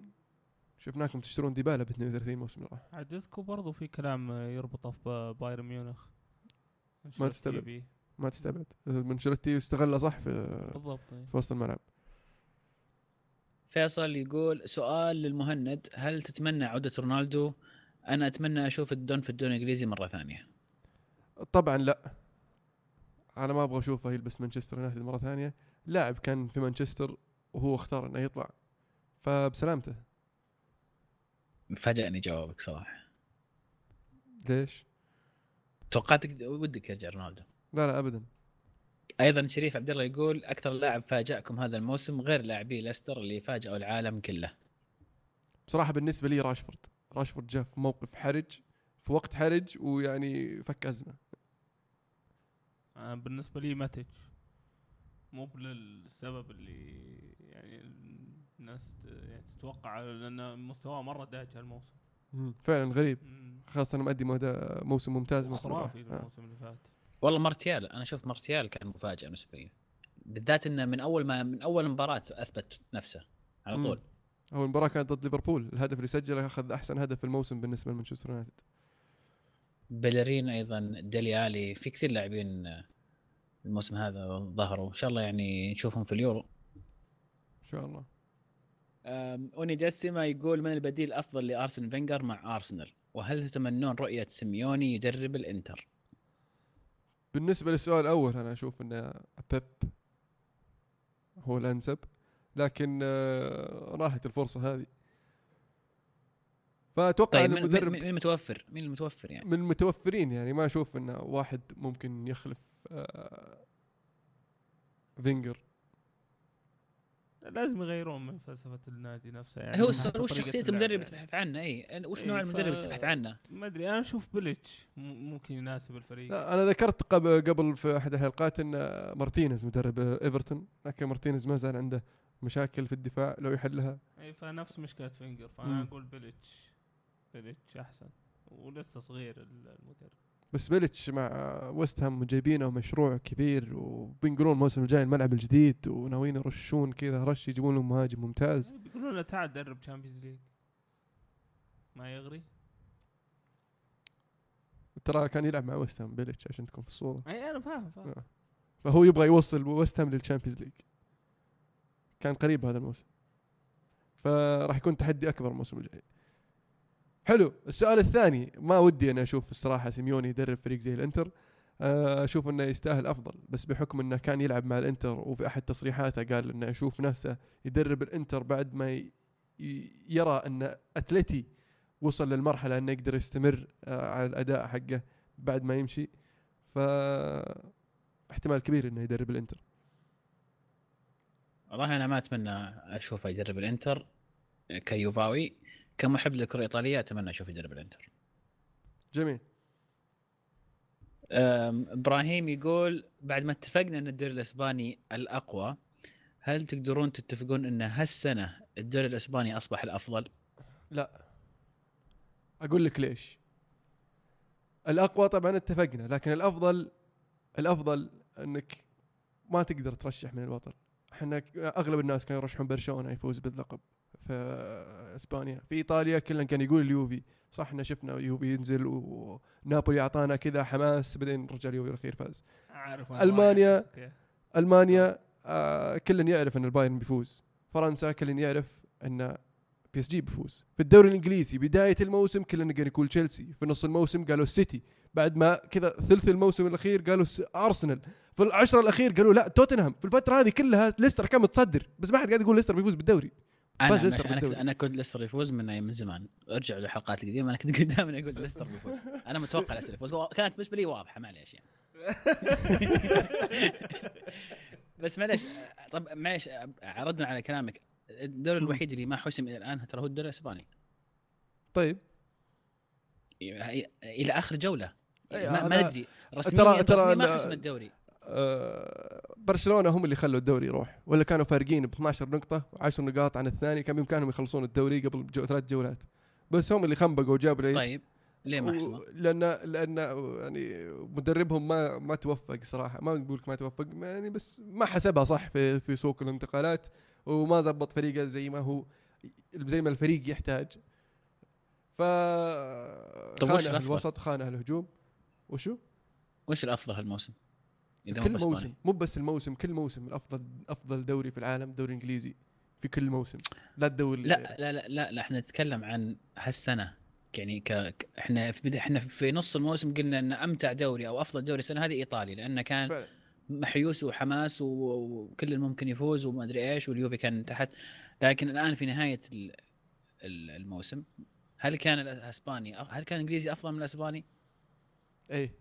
شفناكم تشترون ديبالا ب 32 موسم اللي راح عاد إسكو برضو في كلام يربطه في بايرن ميونخ. ما تستبعد. ما تستبعد. أنشيلوتي استغله صح في, بالضبط إيه. في وسط الملعب. فيصل يقول سؤال للمهند. هل تتمنى عودة رونالدو؟ أنا أتمنى أشوف الدون في الدوري الإنجليزي مرة ثانية. طبعا لا. أنا ما أبغى أشوفه يلبس مانشستر يونايتد مرة ثانية. لاعب كان في مانشستر وهو اختار إنه يطلع. فبسلامته. فاجأني جوابك صراحة. ليش؟ توقعتك ودك يرجع رونالدو. لا لا ابدا. أيضا شريف عبد الله يقول أكثر لاعب فاجأكم هذا الموسم غير لاعبي ليستر اللي فاجأوا العالم كله. بصراحة بالنسبة لي راشفورد. راشفورد جاء في موقف حرج في وقت حرج ويعني فك أزمة. آه، بالنسبة لي ماتش مو بالسبب اللي يعني الناس يعني تتوقع لأن مستواه مرة داج هالموسم. فعلا غريب. خاصة انه مؤدي موسم ممتاز خرافي. آه. الموسم اللي فات. والله مارتيال أنا أشوف مارتيال كان مفاجأة بالنسبة لي. بالذات إنه من أول ما من أول مباراة أثبت نفسه على مم. طول. أول مباراة كانت ضد ليفربول الهدف اللي سجله أخذ أحسن هدف في الموسم بالنسبة لمانشستر يونايتد. بيلرين أيضا ديلي ألي في كثير لاعبين الموسم هذا ظهروا. إن شاء الله يعني نشوفهم في اليورو. إن شاء الله. أونديسيما يقول من البديل الأفضل لأرسين فينجر مع أرسنال؟ وهل تتمنون رؤية سيميوني يدرب الإنتر؟ بالنسبة للسؤال الأول أنا أشوف إن بيب هو الأنسب لكن آه، راحت الفرصة هذه. فأتوقع طيب من, المدرب من, من المتوفر؟ مين المتوفر يعني؟ من المتوفرين يعني ما أشوف انه واحد ممكن يخلف آه، فينجر. لازم يغيرون من فلسفة النادي نفسه يعني. هو السؤال وش شخصية المدرب يعني. اللي تبحث عنه اي وش إي، نوع المدرب اللي تبحث عنه؟ ما أدري أنا أشوف بيليتش م- ممكن يناسب الفريق. لا أنا ذكرت قبل قبل في أحد الحلقات إن مارتينيز مدرب إيفرتون لكن مارتينيز ما زال عنده مشاكل في الدفاع لو يحلها إي فنفس مشكلة فينجر. فأنا أقول بيليتش بيليتش أحسن ولسه صغير المدرب. بس بيليتش مع ويست هام جايبينه مشروع كبير وبينقلون الموسم الجاي الملعب الجديد وناويين يرشون كذا رش يجيبون لهم مهاجم ممتاز. بيقولون له تعال درب Champions League ما يغري؟ ترى كان يلعب مع ويست هام بيليتش عشان تكون في الصورة. أي أنا فاهم فاهم. آه. فهو يبغى يوصل ويست هام لل Champions League كان قريب هذا الموسم. فراح يكون تحدي أكبر الموسم الجاي. حلو. السؤال الثاني ما ودي أنا أشوف الصراحة سيميوني يدرب فريق زي الإنتر. آه، أشوف إنه يستاهل أفضل بس بحكم إنه كان يلعب مع الإنتر وفي أحد تصريحاته قال إنه يشوف نفسه يدرب الإنتر بعد ما يرى إن اتلتي وصل للمرحلة إنه يقدر يستمر آه، على الأداء حقه بعد ما يمشي. ف احتمال كبير إنه يدرب الإنتر. والله أنا ما أتمنى أشوفه يدرب الإنتر. كيوفاوي. كمحب للكره الايطاليه أتمنى اشوفه يدرب الانتر جميل. إبراهيم يقول بعد ما اتفقنا إن الدوري الإسباني الأقوى هل تقدرون تتفقون إن هالسنة الدوري الإسباني أصبح الأفضل؟ لا. أقول لك ليش. الأقوى طبعا اتفقنا لكن الأفضل الأفضل إنك ما تقدر ترشح من الوطن إحنا أغلب الناس كانوا يرشحون برشلونة يفوز باللقب. في إسبانيا. في إيطاليا كلنا كان يقول اليوفي صح إحنا شفنا يوفي ينزل ونابولي أعطانا كذا حماس بعدين رجع اليوفي الأخير فاز. أعرف ألمانيا. ألمانيا آه كل يعرف إن البايرن بيفوز. فرنسا كل يعرف إن بي إس جي بيفوز. في الدوري الإنجليزي بداية الموسم كلنا قاعد يقول تشيلسي. في نص الموسم قالوا السيتي. بعد ما كذا ثلث الموسم الأخير قالوا أرسنال. في العشرة الأخير قالوا لا توتنهام. في الفترة هذه كلها ليستر كان متصدر. بس ما حد قاعد يقول ليستر بيفوز بالدوري. أنا أنا, ليستر بالدوري. أنا كنت ليستر يفوز من من زمان. أرجع للحلقات القديمة أنا كنت دائما أقول ليستر بيفوز أنا متوقع ليستر يفوز كانت بالنسبة لي واضحة معليش يعني. بس معليش طب معليش عرضنا على كلامك. الدوري الوحيد اللي ما حسم إلى الآن ترى هو الدوري الإسباني. طيب. إلى آخر جولة. أي، ما, أنا- ما ندري رسميا ترى- ما حسم الدوري. برشلونة هم اللي خلوا الدوري يروح ولا كانوا فارقين ب 12 نقطة و10 نقاط عن الثاني كان بإمكانهم يخلصون الدوري قبل جو ثلاث جولات بس هم اللي خنبقوا وجابوا العيد طيب ليه ما؟ و- لأن لأن يعني مدربهم ما ما توفق صراحة ما نقول لك ما توفق يعني بس ما حسبها صح في في سوق الانتقالات وما زبط فريقه زي ما هو زي ما الفريق يحتاج ف خانة؟ الوسط خانة الهجوم وشو؟ وش الأفضل هالموسم؟ إذا كل موسم مو بس الموسم كل موسم الأفضل أفضل دوري في العالم دوري إنجليزي في كل موسم لا الدوري لا. لا لا لا, لا إحنا نتكلم عن هالسنة يعني ك... إحنا في بدا إحنا في نص الموسم قلنا ان أمتع دوري أو أفضل دوري السنة هذه ايطالي لأنه كان فعلا. محيوس وحماس وكل الممكن يفوز وما أدري إيش واليوفي كان تحت لكن الآن في نهاية ال- ال- الموسم هل كان الاسباني هل كان الانجليزي أفضل من الأسباني؟ إيه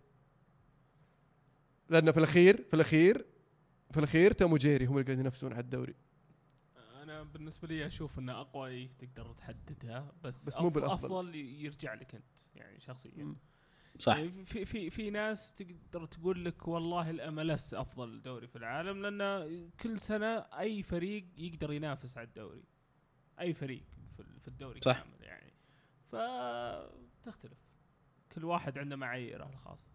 لأنه في الأخير في الأخير في الأخير توم وجيري هم اللي قاعدين ينافسون على الدوري. أنا بالنسبة لي أشوف إنه أقوى تقدر تحددها بس بس مو بالأفضل. أفضل يرجع لك أنت يعني شخصيا. مم. صح. يعني في في في ناس تقدر تقول لك والله الام اس أفضل دوري في العالم لأن كل سنة أي فريق يقدر ينافس على الدوري. أي فريق في ال- في الدوري صح. كامل يعني. فتختلف كل واحد عنده معاييره الخاصة.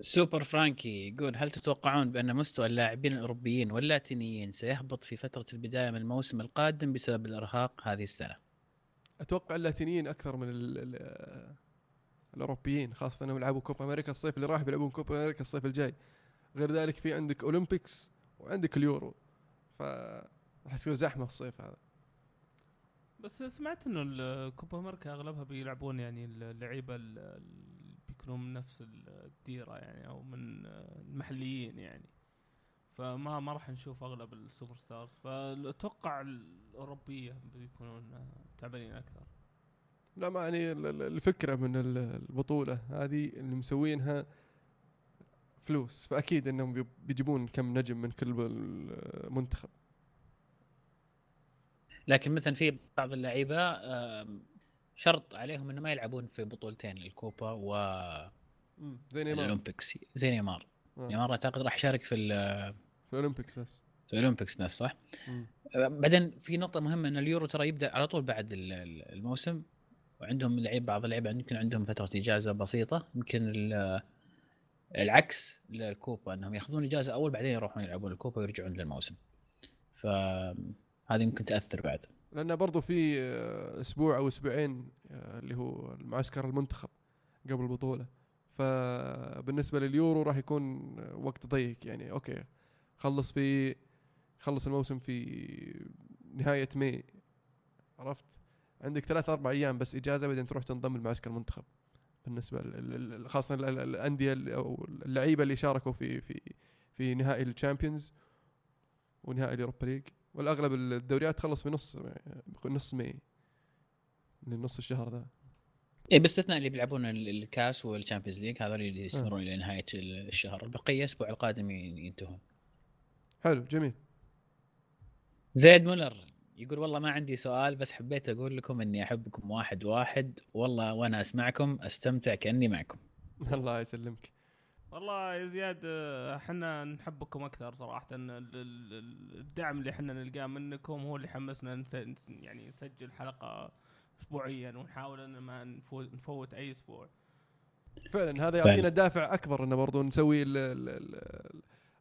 سوبر فرانكي يقول هل تتوقعون بأن مستوى اللاعبين الأوروبيين واللاتينيين سيهبط في فترة البداية من الموسم القادم بسبب الإرهاق هذه السنة؟ أتوقع اللاتينيين أكثر من ال ال الأوروبيين خاصة إنهم يلعبوا كوبا أمريكا الصيف اللي راح بيلعبون كوبا أمريكا الصيف الجاي. غير ذلك في عندك Olympics وعندك اليورو. ف راح يصير زحمة الصيف هذا. بس سمعت إنه الكوبا أمريكا أغلبها بيلعبون يعني اللعيبة بيكونوا من نفس الديره يعني أو من المحليين يعني. فما ما راح نشوف أغلب ال superstars. فأتوقع الأوروبية بيكونون تعبانين أكثر. لا ما يعني ال- ال- الفكرة من ال- البطولة هذه اللي مسوينها فلوس. فأكيد إنهم بي- بيجيبون كم نجم من كل بال- منتخب. لكن مثلا في بعض اللعيبة شرط عليهم إنه ما يلعبون في بطولتين الكوبا زي نيمار. وال Olympics زي نيمار. آه. نيمار أعتقد راح يشارك في في ال Olympics بس. في ال Olympics بس صح؟ مم. آه، بعدين في نقطة مهمة إن اليورو ترى يبدأ على طول بعد ال- ال- الموسم وعندهم لعيب بعض اللعيبة يمكن عندهم فترة إجازة بسيطة يمكن ال- العكس للكوبا إنهم يأخذون إجازة أول بعدين يروحون يلعبون الكوبا ويرجعون للموسم. فهذه ممكن تأثر بعد. لأنه برضو في آه، أسبوع أو أسبوعين آه، اللي هو المعسكر المنتخب قبل البطولة. فبالنسبة لليورو راح يكون آه، وقت ضيق. يعني okay خلص في خلص الموسم في نهاية May عرفت؟ عندك ثلاث أربع أيام بس إجازة بعدين تروح تنضم لمعسكر المنتخب. بالنسبة خاصة ال- ال- الأندية ال- أو اللعيبة اللي شاركوا في في في نهائي ال Champions ونهائي ال Europa League. والأغلب الدوريات تخلص في نص نص May من نص الشهر ذا. اي باستثناء اللي بيلعبون ال- الكاس وال Champions League هذول اللي يستمرون إلى نهاية ال- الشهر. البقيه الأسبوع القادم ين- ينتهون. حلو جميل. زيد مولر يقول والله ما عندي سؤال بس حبيت أقول لكم إني أحبكم واحد واحد. والله وأنا أسمعكم أستمتع كأني معكم. الله يسلمك. والله يا زياد إحنا نحبكم أكثر صراحة. ال- ال- ال- الدعم اللي إحنا نلقاه منكم هو اللي حمسنا نس- يعني نسجل حلقة اسبوعيا ونحاول إن ما نفوت, أي أسبوع. فعلا هذا. يعطينا دافع أكبر إنه برضو نسوي ال-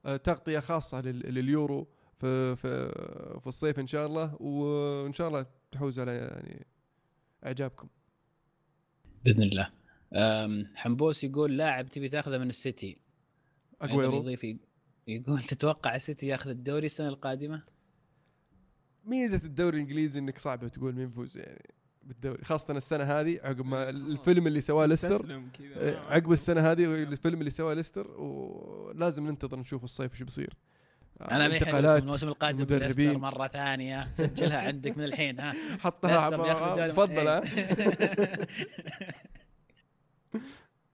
ال- تغطية خاصة لل- لليورو في في في الصيف إن شاء الله. وإن شاء الله تحوز على يعني إعجابكم. بإذن الله. أم، حنبوس يقول لاعب تبي تاخذه من السيتي أجويرو يضيف يقول تتوقع السيتي ياخذ الدوري السنة القادمة؟ ميزة الدوري الإنجليزي إنك صعب تقول مين يفوز يعني بالدوري خاصة السنة هذه عقب ما الفيلم اللي سواه ليستر كذا. آه، عقب السنة هذه الفيلم اللي سواه ليستر ولازم ننتظر نشوف الصيف إيش بيصير آه، أنا انتقالات الموسم القادم مدربين. ليستر مرة ثانية سجلها عندك من الحين ها حطها. تفضل ها.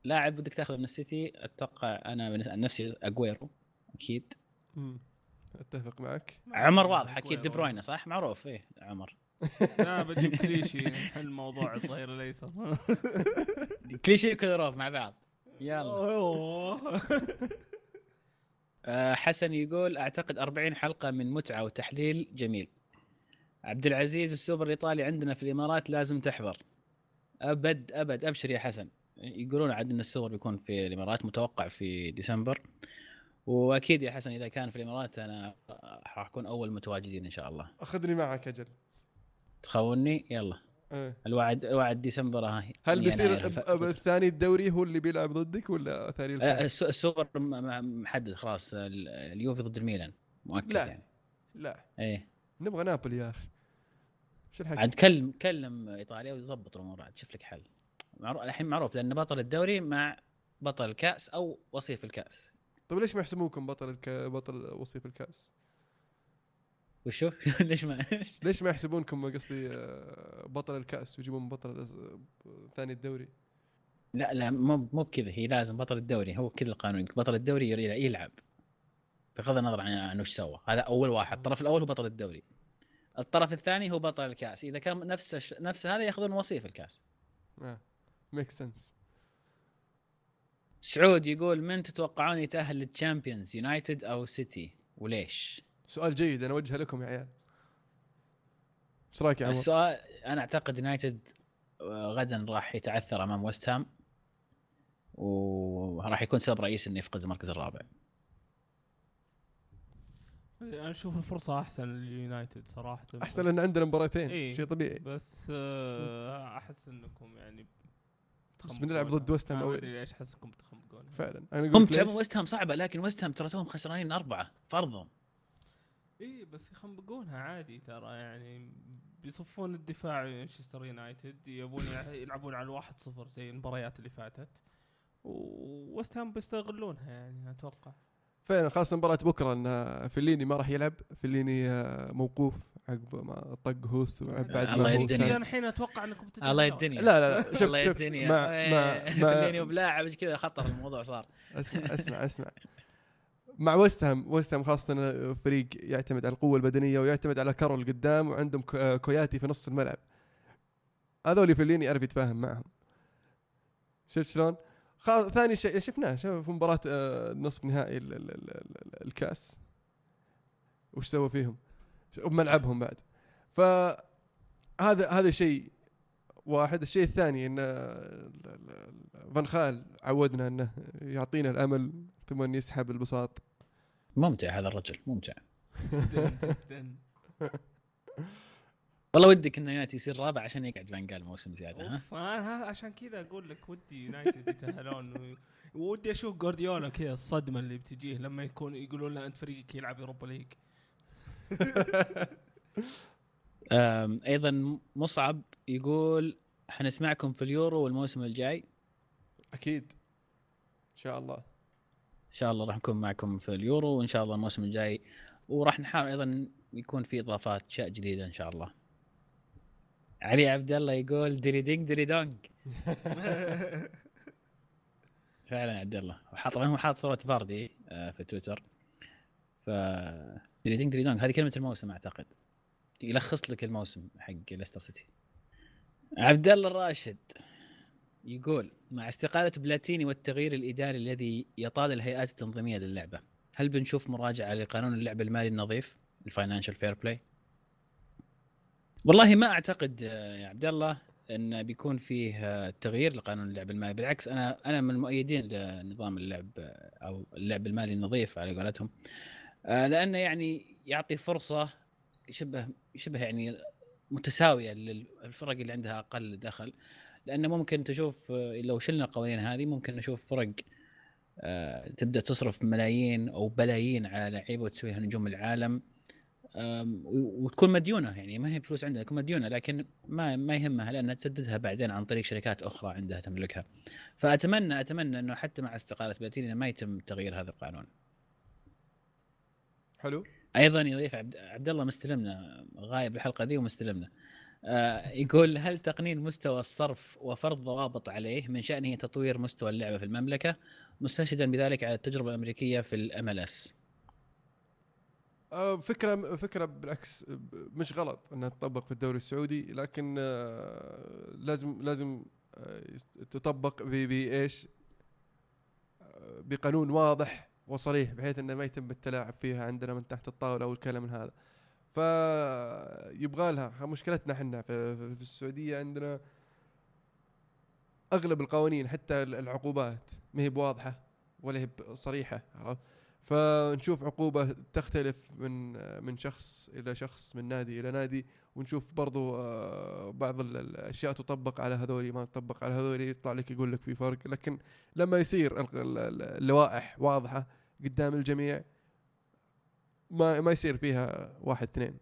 لاعب بدك تاخذه من السيتي أتوقع أنا عن نفسي أجويرو أكيد. مم. أتفق معك. عمر واضح أكيد دي بروينة صح؟ معروف إيه عمر. لا بجيب كليشي. نحل موضوع الظهير الايسر كليشيه وكلروف مع بعض. يلا. آه، حسن يقول أعتقد 40 حلقة من متعة وتحليل جميل. عبد العزيز السوبر الإيطالي عندنا في الإمارات لازم تحضر. أبد أبد أبشر يا حسن. يقولون عاد إن السوبر بيكون في الإمارات متوقع في ديسمبر. وأكيد يا حسن إذا كان في الإمارات أنا راح أكون أول متواجدين إن شاء الله. أخذني معك أجل. تخوني؟ يلا. إيه. الوعد الوعد ديسمبر ها. هل يناير بيصير ب- الثاني الدوري هو اللي بيلعب ضدك ولا ثاني الكاس؟ الس- السوبر محدد خلاص. ال- اليوفي ضد الميلان. مؤكد لا. يعني. لا. إيه. نبغى نابولي يا أخي. إيش الحكي؟ عاد كلم كلم إيطاليا ويظبط الأمور عاد شوف لك حل. معروف الحين معروف لأن بطل الدوري مع بطل الكأس أو وصيف الكأس. طيب ليش ما يحسبوكم بطل الك... بطل وصيف الكأس؟ وشو؟ ليش ما ليش ما يحسبونكم قصدي آه، بطل الكأس ويجيبون بطل ثاني الدوري؟ لا لا مو مو بكذا. هي لازم بطل الدوري هو كذا القانون. بطل الدوري يلعب بغض النظر عن عن وش سوى. هذا أول واحد. الطرف الأول هو بطل الدوري. الطرف الثاني هو بطل الكأس. إذا كان نفس الش... نفس هذا يأخذون وصيف الكأس. آه. make sense سعود يقول من تتوقعون يتأهل لل Champions يونايتد أو سيتي وليش؟ سؤال جيد أنا أوجهه لكم يا عيال إيش رأيك يا عمر؟ السؤال أنا أعتقد يونايتد آه، غدا راح يتعثر أمام ويست هام وراح يكون سبب رئيسي إنه يفقد المركز الرابع أنا أشوف الفرصة أحسن لليونايتد صراحة أحسن لأن عندنا مباراتين إيه. شيء طبيعي بس آه، أحس إنكم يعني بس بنلعب ضد ويست هام ما أوي. أدري ليش احسكم بتخمقون فعلا. أنا هم أقول لك تلعبون؟ ويست هام صعبة لكن ويست هام ترى توهم خسرانين أربعة فرضهم. إي إيه، بس يخنبقونها عادي ترى يعني بيصفون الدفاع مانشستر يونايتد يبون يلعبون على الواحد صفر زي المباريات اللي فاتت. ووست هام بيستغلونها يعني أتوقع. فعلا خاصه مباراه بكرة إن فيليني ما راح يلعب فيليني آه، موقوف. عقب ما طق هوث وبعد الله ما هو يدني. الحين أتوقع أنكم. الله يدني لا لا لا شوف الله شوف. يدني مع مع فليني مع وبلاعب كذا خطر الموضوع صار. اسمع اسمع اسمع. مع ويست هام ويست هام خاصة إنه فريق يعتمد على القوة البدنية ويعتمد على كارول قدام وعندهم كو- آه، كوياتي في نص الملعب. هذول فيليني يعرف يتفاهم معهم. شفت شلون؟ خا... ثاني شيء شفناه شوف في مباراة آه، نصف نهائي ال... ال... ال... ال... الكأس. وش سوى فيهم؟ بملعبهم بعد. ف هذا شيء واحد. الشيء الثاني إن فان خال عودنا إنه يعطينا الأمل ثم أن يسحب البساط. ممتع هذا الرجل ممتع. جدا جدا. والله ودك ان يونايتد يصير رابع عشان يقعد فانجال موسم زيادة ها؟ أنا عشان كذا أقول لك ودي يونايتد يتأهلون. ودي أشوف جوارديولا كذا الصدمة اللي بتجيه لما يكون يقولون له أنت فريقك يلعب Europa League أيضا مصعب يقول حنسمعكم في اليورو والموسم الجاي. أكيد. إن شاء الله. إن شاء الله راح نكون معكم في اليورو وإن شاء الله الموسم الجاي. وراح نحاول أيضا يكون في إضافات أشياء جديدة إن شاء الله. علي عبد الله يقول dilly ding dilly dong فعلا عبد الله. وحاط هو حاط صورة فاردي آه، في تويتر. ف dilly ding dilly dong هذه كلمة الموسم أعتقد. يلخص لك الموسم حق ليستر سيتي عبد الله الراشد يقول مع استقالة بلاتيني والتغيير الإداري الذي يطال الهيئات التنظيمية للعبة هل بنشوف مراجعة لقانون اللعب المالي النظيف؟ ال Financial Fair Play والله ما أعتقد يا عبد الله أن بيكون فيه تغيير لقانون اللعب المالي. بالعكس أنا أنا من المؤيدين لنظام اللعب أو اللعب المالي النظيف على قولتهم. آه، لأنه يعني يعطي فرصة شبه شبه يعني متساوية للفرق اللي عندها أقل دخل. لأنه ممكن تشوف آه، لو شلنا القوانين هذه ممكن نشوف فرق آه، تبدأ تصرف ملايين أو بلايين على لعيبة وتسويها نجوم العالم. وتكون مديونة يعني ما هي فلوس عندها تكون مديونة لكن ما ما يهمها لأنها تسددها بعدين عن طريق شركات أخرى عندها تملكها. فاتمنى أتمنى إنه حتى مع استقالة بلاتيني ما يتم تغيير هذا القانون. حلو. أيضا يضيف عبد, عبد الله مستلمنا غايب الحلقة دي ومستلمنا. آه يقول هل تقنين مستوى الصرف وفرض ضوابط عليه من شأنه تطوير مستوى اللعبة في المملكة مستشهدا بذلك على التجربة الأمريكية في الام ال اس آه، فكرة فكرة بالعكس مش غلط إنها تطبق في الدوري السعودي لكن آه، لازم لازم تطبق بإيش؟ بقانون واضح وصريح بحيث إنه ما يتم التلاعب فيها عندنا من تحت الطاولة والكلام من هذا. فيبغى لها مشكلتنا إحنا في, السعودية عندنا أغلب القوانين حتى العقوبات ما هي بواضحة ولا هي صريحة؟ فنشوف عقوبة تختلف من من شخص إلى شخص من نادي إلى نادي ونشوف برضو آه، بعض ال- الأشياء تطبق على هذولي ما تطبق على هذولي يطلع لك يقول لك في فرق. لكن لما يصير ال- ال- ال- اللوائح واضحة قدام الجميع ما ما يصير فيها واحد اثنين.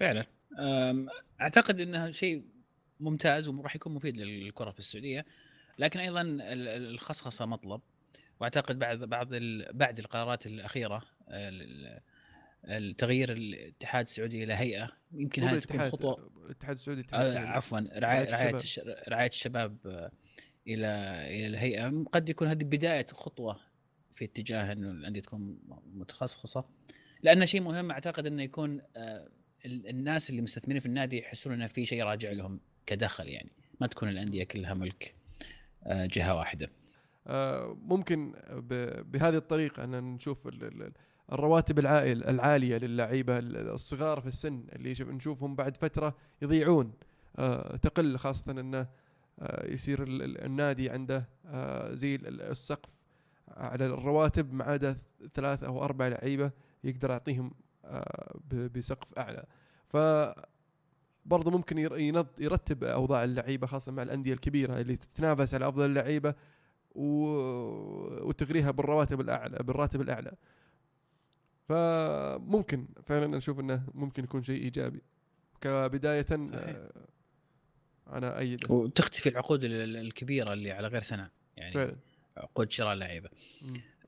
فعلا. أعتقد انها شيء ممتاز وراح يكون مفيد للكرة في السعودية. لكن أيضا ال- ال- الخصخصة مطلب. وأعتقد بعد بعض بعد القرارات الأخيرة ال- التغيير الاتحاد السعودي إلى هيئة يمكن هذه تكون خطوة الاتحاد السعودي آه،. عفوا رعايه رعاية رعاية الشباب. الش- رعاية الشباب آه، إلى إلى الهيئة قد يكون هذه بداية خطوة في اتجاه إنه الأندية تكون متخصصة لأنه شيء مهم أعتقد إنه يكون آه، ال- الناس اللي مستثمرين في النادي يحسون إنه في شيء راجع لهم كدخل يعني ما تكون الأندية كلها ملك آه، جهة واحدة آه، ممكن ب- بهذه الطريقة أن نشوف ال- ال- الرواتب العائل العالية للعيبة ال- الصغار في السن اللي شوف- نشوفهم بعد فترة يضيعون آه، تقل خاصة أنه آه، يصير ال- ال- النادي عنده آه، زي ال- ال- السقف على الرواتب ما عدا ثلاث أو أربع لعيبة يقدر يعطيهم آه، بسقف أعلى ف برضه ممكن يرتب أوضاع اللعيبة خاصة مع الأندية الكبيرة اللي تتنافس على أفضل اللعيبه. وتغريها بالرواتب الأعلى بالراتب الأعلى. فممكن فعلا أشوف إنه ممكن يكون شيء إيجابي. كبداية صحيح. آه، أنا ايده وتختفي العقود ال- ال- الكبيرة اللي على غير سنة يعني فعلا. عقود شراء.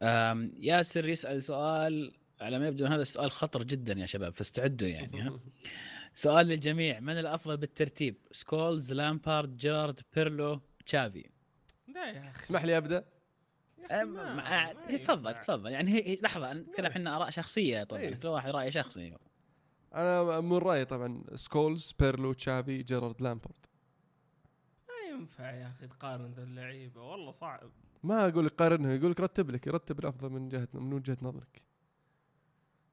آم، ياسر يسأل سؤال على ما يبدو هذا السؤال خطر جدا يا شباب فاستعدوا يعني ها؟ سؤال للجميع من الأفضل بالترتيب؟ سكولز لامبارد جيرارد بيرلو تشافي؟ لا يا أخي. اسمح لي أبدأ. ما تفضل. تفضل. يعني هي لحظة نتكلم إحنا آراء شخصية طبعا. إيه. كل واحد رأي شخصي. أنا من رأيي طبعا سكولز بيرلو تشافي جيرارد لامبارد. ما ينفع يا أخي تقارن ذا اللعيبة. والله صعب. ما أقول لك قارنها يقول لك رتب لك يرتب الأفضل من جهة من وجهة نظرك.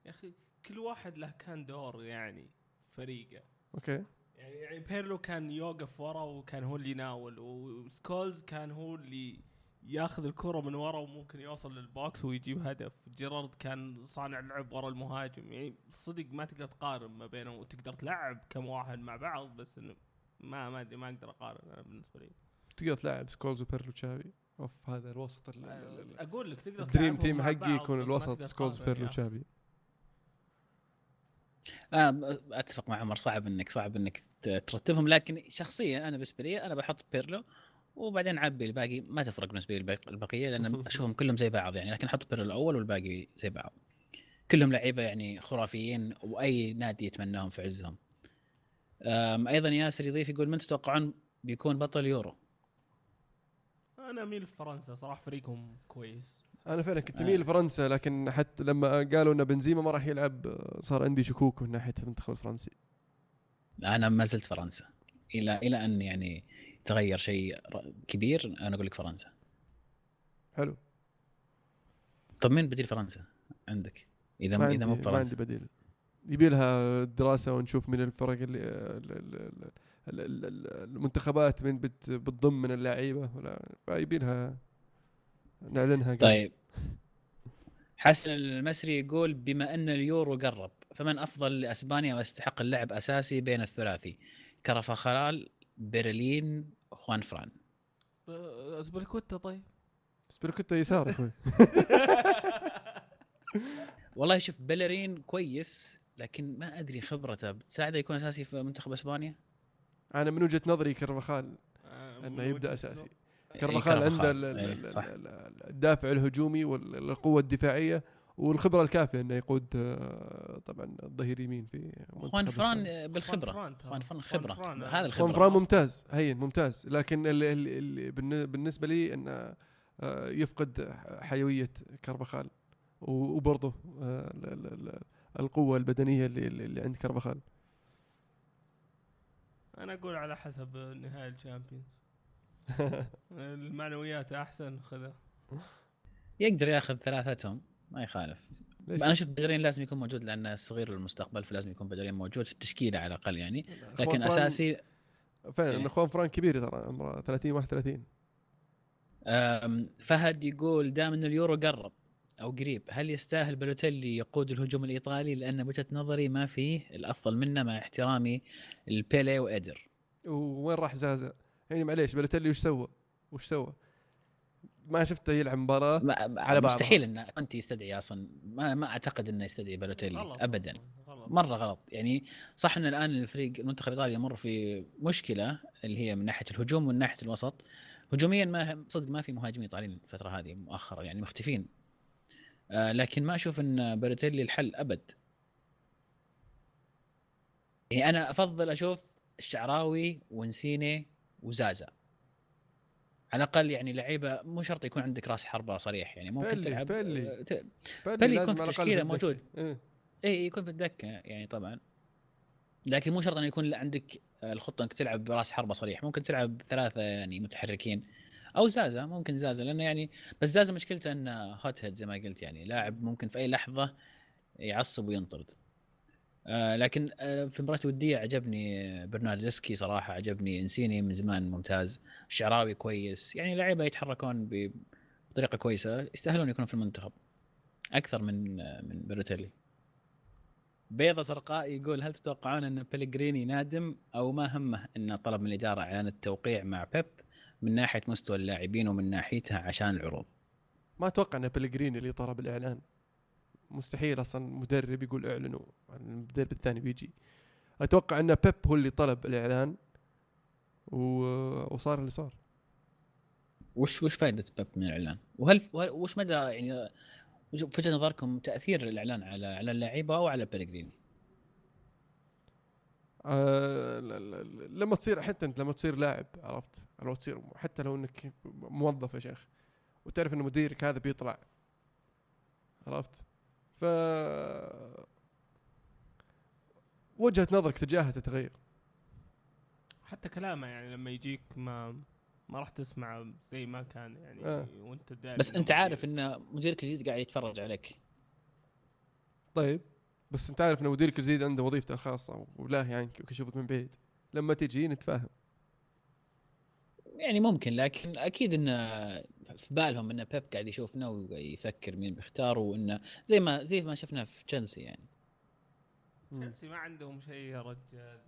يا أخي كل واحد له كان دور يعني فريقه. okay. يعني يعني بيرلو كان يوقف ورا وكان هو اللي يناول وسكولز كان هو اللي ياخذ الكرة من ورا وممكن يوصل لل box ويجيب هدف. جيرارد كان صانع لعب ورا المهاجم. يعني صدق ما تقدر تقارن ما بينهم وتقدر تلعب كم واحد مع بعض بس إنه ما ما أدري ما أقدر أقارن أنا بالنسبة لي. تقدر تلعب سكولز وبيرلو تشافي أوف هذا الوسط ال- ال- ال- أقول لك تقدر ال dream team حقي يكون الوسط سكولز بيرلو. تشافي آه أتفق مع عمر صعب إنك صعب إنك ترتبهم لكن شخصيا أنا بالنسبة لي أنا بحط بيرلو وبعدين عبي الباقي. ما تفرق بالنسبة لي البقية لأن أشوفهم كلهم زي بعض يعني لكن أحط بيرلو الأول والباقي زي بعض. كلهم لعيبة يعني خرافيين وأي نادي يتمناهم في عزهم. أيضا ياسر يضيف يقول من تتوقعون بيكون بطل يورو؟ أنا أميل فرنسا صراحة فريقهم كويس. أنا فعلا كنت آه. اميل لفرنسا لكن حتى لما قالوا إن بنزيما ما راح يلعب آه، صار عندي شكوك من ناحية المنتخب الفرنسي. أنا ما زلت فرنسا. إلى إلى أن يعني تغير شيء كبير أنا أقول لك فرنسا. حلو. طب مين بديل فرنسا عندك؟ إذا ما إذا مو ما فرنسا. عندي بديل. يبي لها دراسة ونشوف من الفرق اللي ال- ال- ال- ال- ال- ال- المنتخبات من بت- بتضم من اللعيبة ولا فيبي لها نعلنها قبل. طيب. حسن المسري يقول بما أن اليورو قرب فمن أفضل لأسبانيا ويستحق اللعب أساسي بين الثلاثي؟ كرفخال برلين خوان فران. اسبلكوتا طيب. سبيركوتا يسار أخوي. والله شوف بلرين كويس لكن ما أدري خبرته. بتساعده يكون أساسي في منتخب أسبانيا؟ أنا من وجهة نظري كرفخال آه، أنه يبدأ أساسي. إيه، كرفخال عنده إيه، الدافع الهجومي والقوة الدفاعية والخبرة الكافية إنه يقود آه، طبعا الظهير يمين في خوان فران. آه، بالخبرة. خوان فران خبرة. فران، هذا آه. الخبرة. خوان فران ممتاز هين ممتاز. لكن ال- ال- ال- بالن- بالنسبة لي إنه آه، يفقد حيوية كرفخال و- وبرضه آه، ال- ال- ال- القوة البدنية اللي, اللي عند كرفخال أنا أقول على حسب نهائي الشامبيونز. المعنويات أحسن خذها يقدر ياخذ ثلاثتهم ما يخالف ليش؟ أنا أشوف بدرين لازم يكون موجود لأنه صغير للمستقبل فلازم يكون بدرين موجود في التشكيلة على الأقل يعني لكن فران- اساسي فعلا إيه. انه خوان فران كبير ترى عمره 30 31 أم، فهد يقول دام إن اليورو قرب أو قريب هل يستاهل بلوتيلي يقود الهجوم الإيطالي لأن بوجهة نظري ما فيه الأفضل منه مع احترامي البيلي وادر وين راح زازا؟ يعني معليش بلوتيلي وش سوى؟ وش سوى؟ ما شفته يلعب مباراة ما على بعضها. مستحيل إن كنت يستدعي أصلا ما, ما أعتقد إنه يستدعي بلوتيلي غلط ابدا غلط. مرة غلط يعني صح إن الآن الفريق المنتخب الايطالي يمر في مشكلة اللي هي من ناحية الهجوم ومن ناحية الوسط هجوميا ما صدق ما في مهاجمين إيطاليين الفترة هذه مؤخرا يعني مختفين آه لكن ما أشوف إن بلوتيلي الحل أبد يعني أنا أفضل أشوف الشعراوي ونسيني وزازا على الأقل يعني لعيبة مو شرط يكون عندك راس حربة صريح يعني ممكن بيلي- تلعب بيلي. آه، ت- بيلي بيلي يكون في. موجود. إيه. اي يكون في الدكة يعني طبعا لكن مو شرط إنه يكون عندك الخطة إنك تلعب براس حربة صريح ممكن تلعب ثلاثة يعني متحركين أو زازا ممكن زازا لأنه يعني بس زازا مشكلته إنه hot head زي ما قلت يعني لاعب ممكن في أي لحظة يعصب وينطرد آه لكن آه في مباراة ودية عجبني برناردسكي صراحة عجبني. إنسيني من زمان ممتاز الشعراوي كويس يعني لعيبة يتحركون بطريقة كويسة يستاهلون يكونوا في المنتخب. أكثر من آه من بيروتيلي بيضة زرقاء يقول هل تتوقعون أن بيلغريني نادم؟ أو ما همه انه طلب من الإدارة إعلان التوقيع مع بيب من ناحية مستوى اللاعبين ومن ناحيتها عشان العروض؟ ما أتوقع أن بلغريني اللي طلب الإعلان. مستحيل أصلا مدرب يقول إعلنوا المدرب الثاني بيجي أتوقع أن بيب هو اللي طلب الإعلان و... وصار اللي صار وش وش فائده بيب من الإعلان؟ وهل وش مدى يعني في وجهة نظركم تأثير الإعلان على على اللعيبة أو على بيلغريني؟ آه لما تصير حتى أنت لما تصير لاعب عرفت لو تصير حتى لو إنك موظف يا شيخ وتعرف إن مديرك هذا بيطلع عرفت ف وجهة نظرك تجاهه تتغير حتى كلامه يعني لما يجيك ما ما راح تسمع زي ما كان يعني آه. وانت داري بس انت عارف. إن مديرك الجديد قاعد يتفرج عليك طيب بس انت عارف إن مديرك الجديد عنده وظيفته الخاصة ولا يعني يشوفك من بعيد لما تجي نتفاهم يعني ممكن لكن أكيد انه في بالهم إن بيب قاعد يشوفنا ويفكر مين بيختار وإنه زي ما زي ما شفنا في تشيلسي يعني. تشيلسي ما عندهم شيء يا رجال.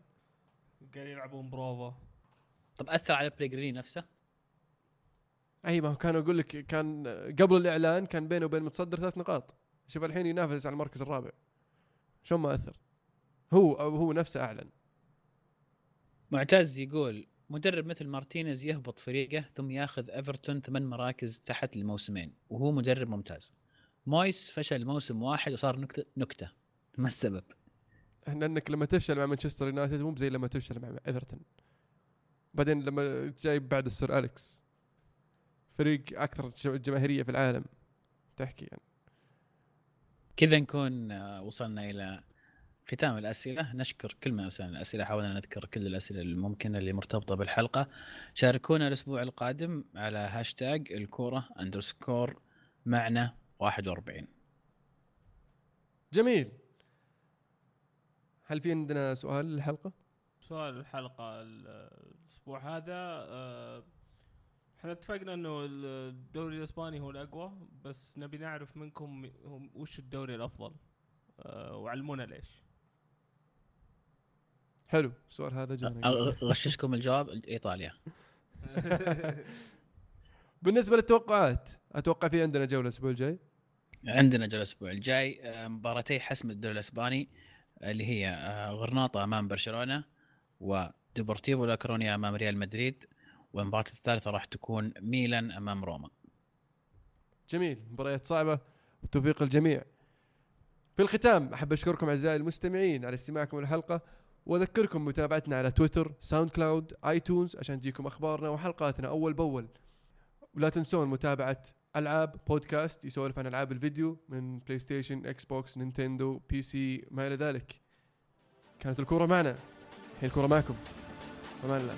قاعد يلعبون بروفا. طب أثر على بليجريني نفسه؟ أي ما هو كان أقول لك كان قبل الإعلان كان بينه وبين المتصدر ثلاث نقاط. شوف الحين ينافس على المركز الرابع. شلون ما أثر؟ هو أو هو نفسه أعلن. معتز يقول مدرب مثل مارتينيز يهبط فريقه ثم ياخذ إيفرتون ثمان مراكز تحت الموسمين وهو مدرب ممتاز. مويس فشل موسم واحد وصار نكته نكتة. ما السبب؟ لانك لما تفشل مع مانشستر يونايتد مو زي لما تفشل مع إيفرتون. بعدين لما جايب بعد السر أليكس. فريق أكثر جماهيرية في العالم. تحكي يعني. كذا نكون آه، وصلنا إلى ختام الأسئلة. نشكر كل من أرسل الأسئلة. حاولنا نذكر كل الأسئلة الممكنة اللي مرتبطة بالحلقة. شاركونا الأسبوع القادم على هاشتاج الكورة underscore معنا 41 جميل. هل في عندنا سؤال للحلقة؟ سؤال الحلقة ال- الأسبوع هذا آه، إحنا اتفقنا إنه الدوري الإسباني هو الأقوى بس نبي نعرف منكم وش الدوري الأفضل آه، وعلمونا ليش. حلو السؤال هذا أغ- غششكم الجواب إيطاليا. بالنسبة للتوقعات أتوقع في عندنا جولة الأسبوع الجاي؟ عندنا جولة الأسبوع الجاي آه، مباراتي حسم الدوري الأسباني اللي هي آه، غرناطة أمام برشلونة وديبورتيفو لاكرونيا أمام ريال مدريد والمباراة الثالثة راح تكون ميلان أمام روما. جميل مباريات صعبة والتوفيق الجميع في الختام أحب أشكركم أعزائي المستمعين على استماعكم للحلقة. واذكركم بمتابعتنا على تويتر ساوند كلاود آيتونز عشان تجيكم أخبارنا وحلقاتنا أول بأول. ولا تنسون متابعة ألعاب بودكاست يسولف عن ألعاب الفيديو من بلاي ستيشن إكس بوكس نينتندو PC ما إلى ذلك. كانت الكورة معنا. الحين الكورة معكم. أمان الله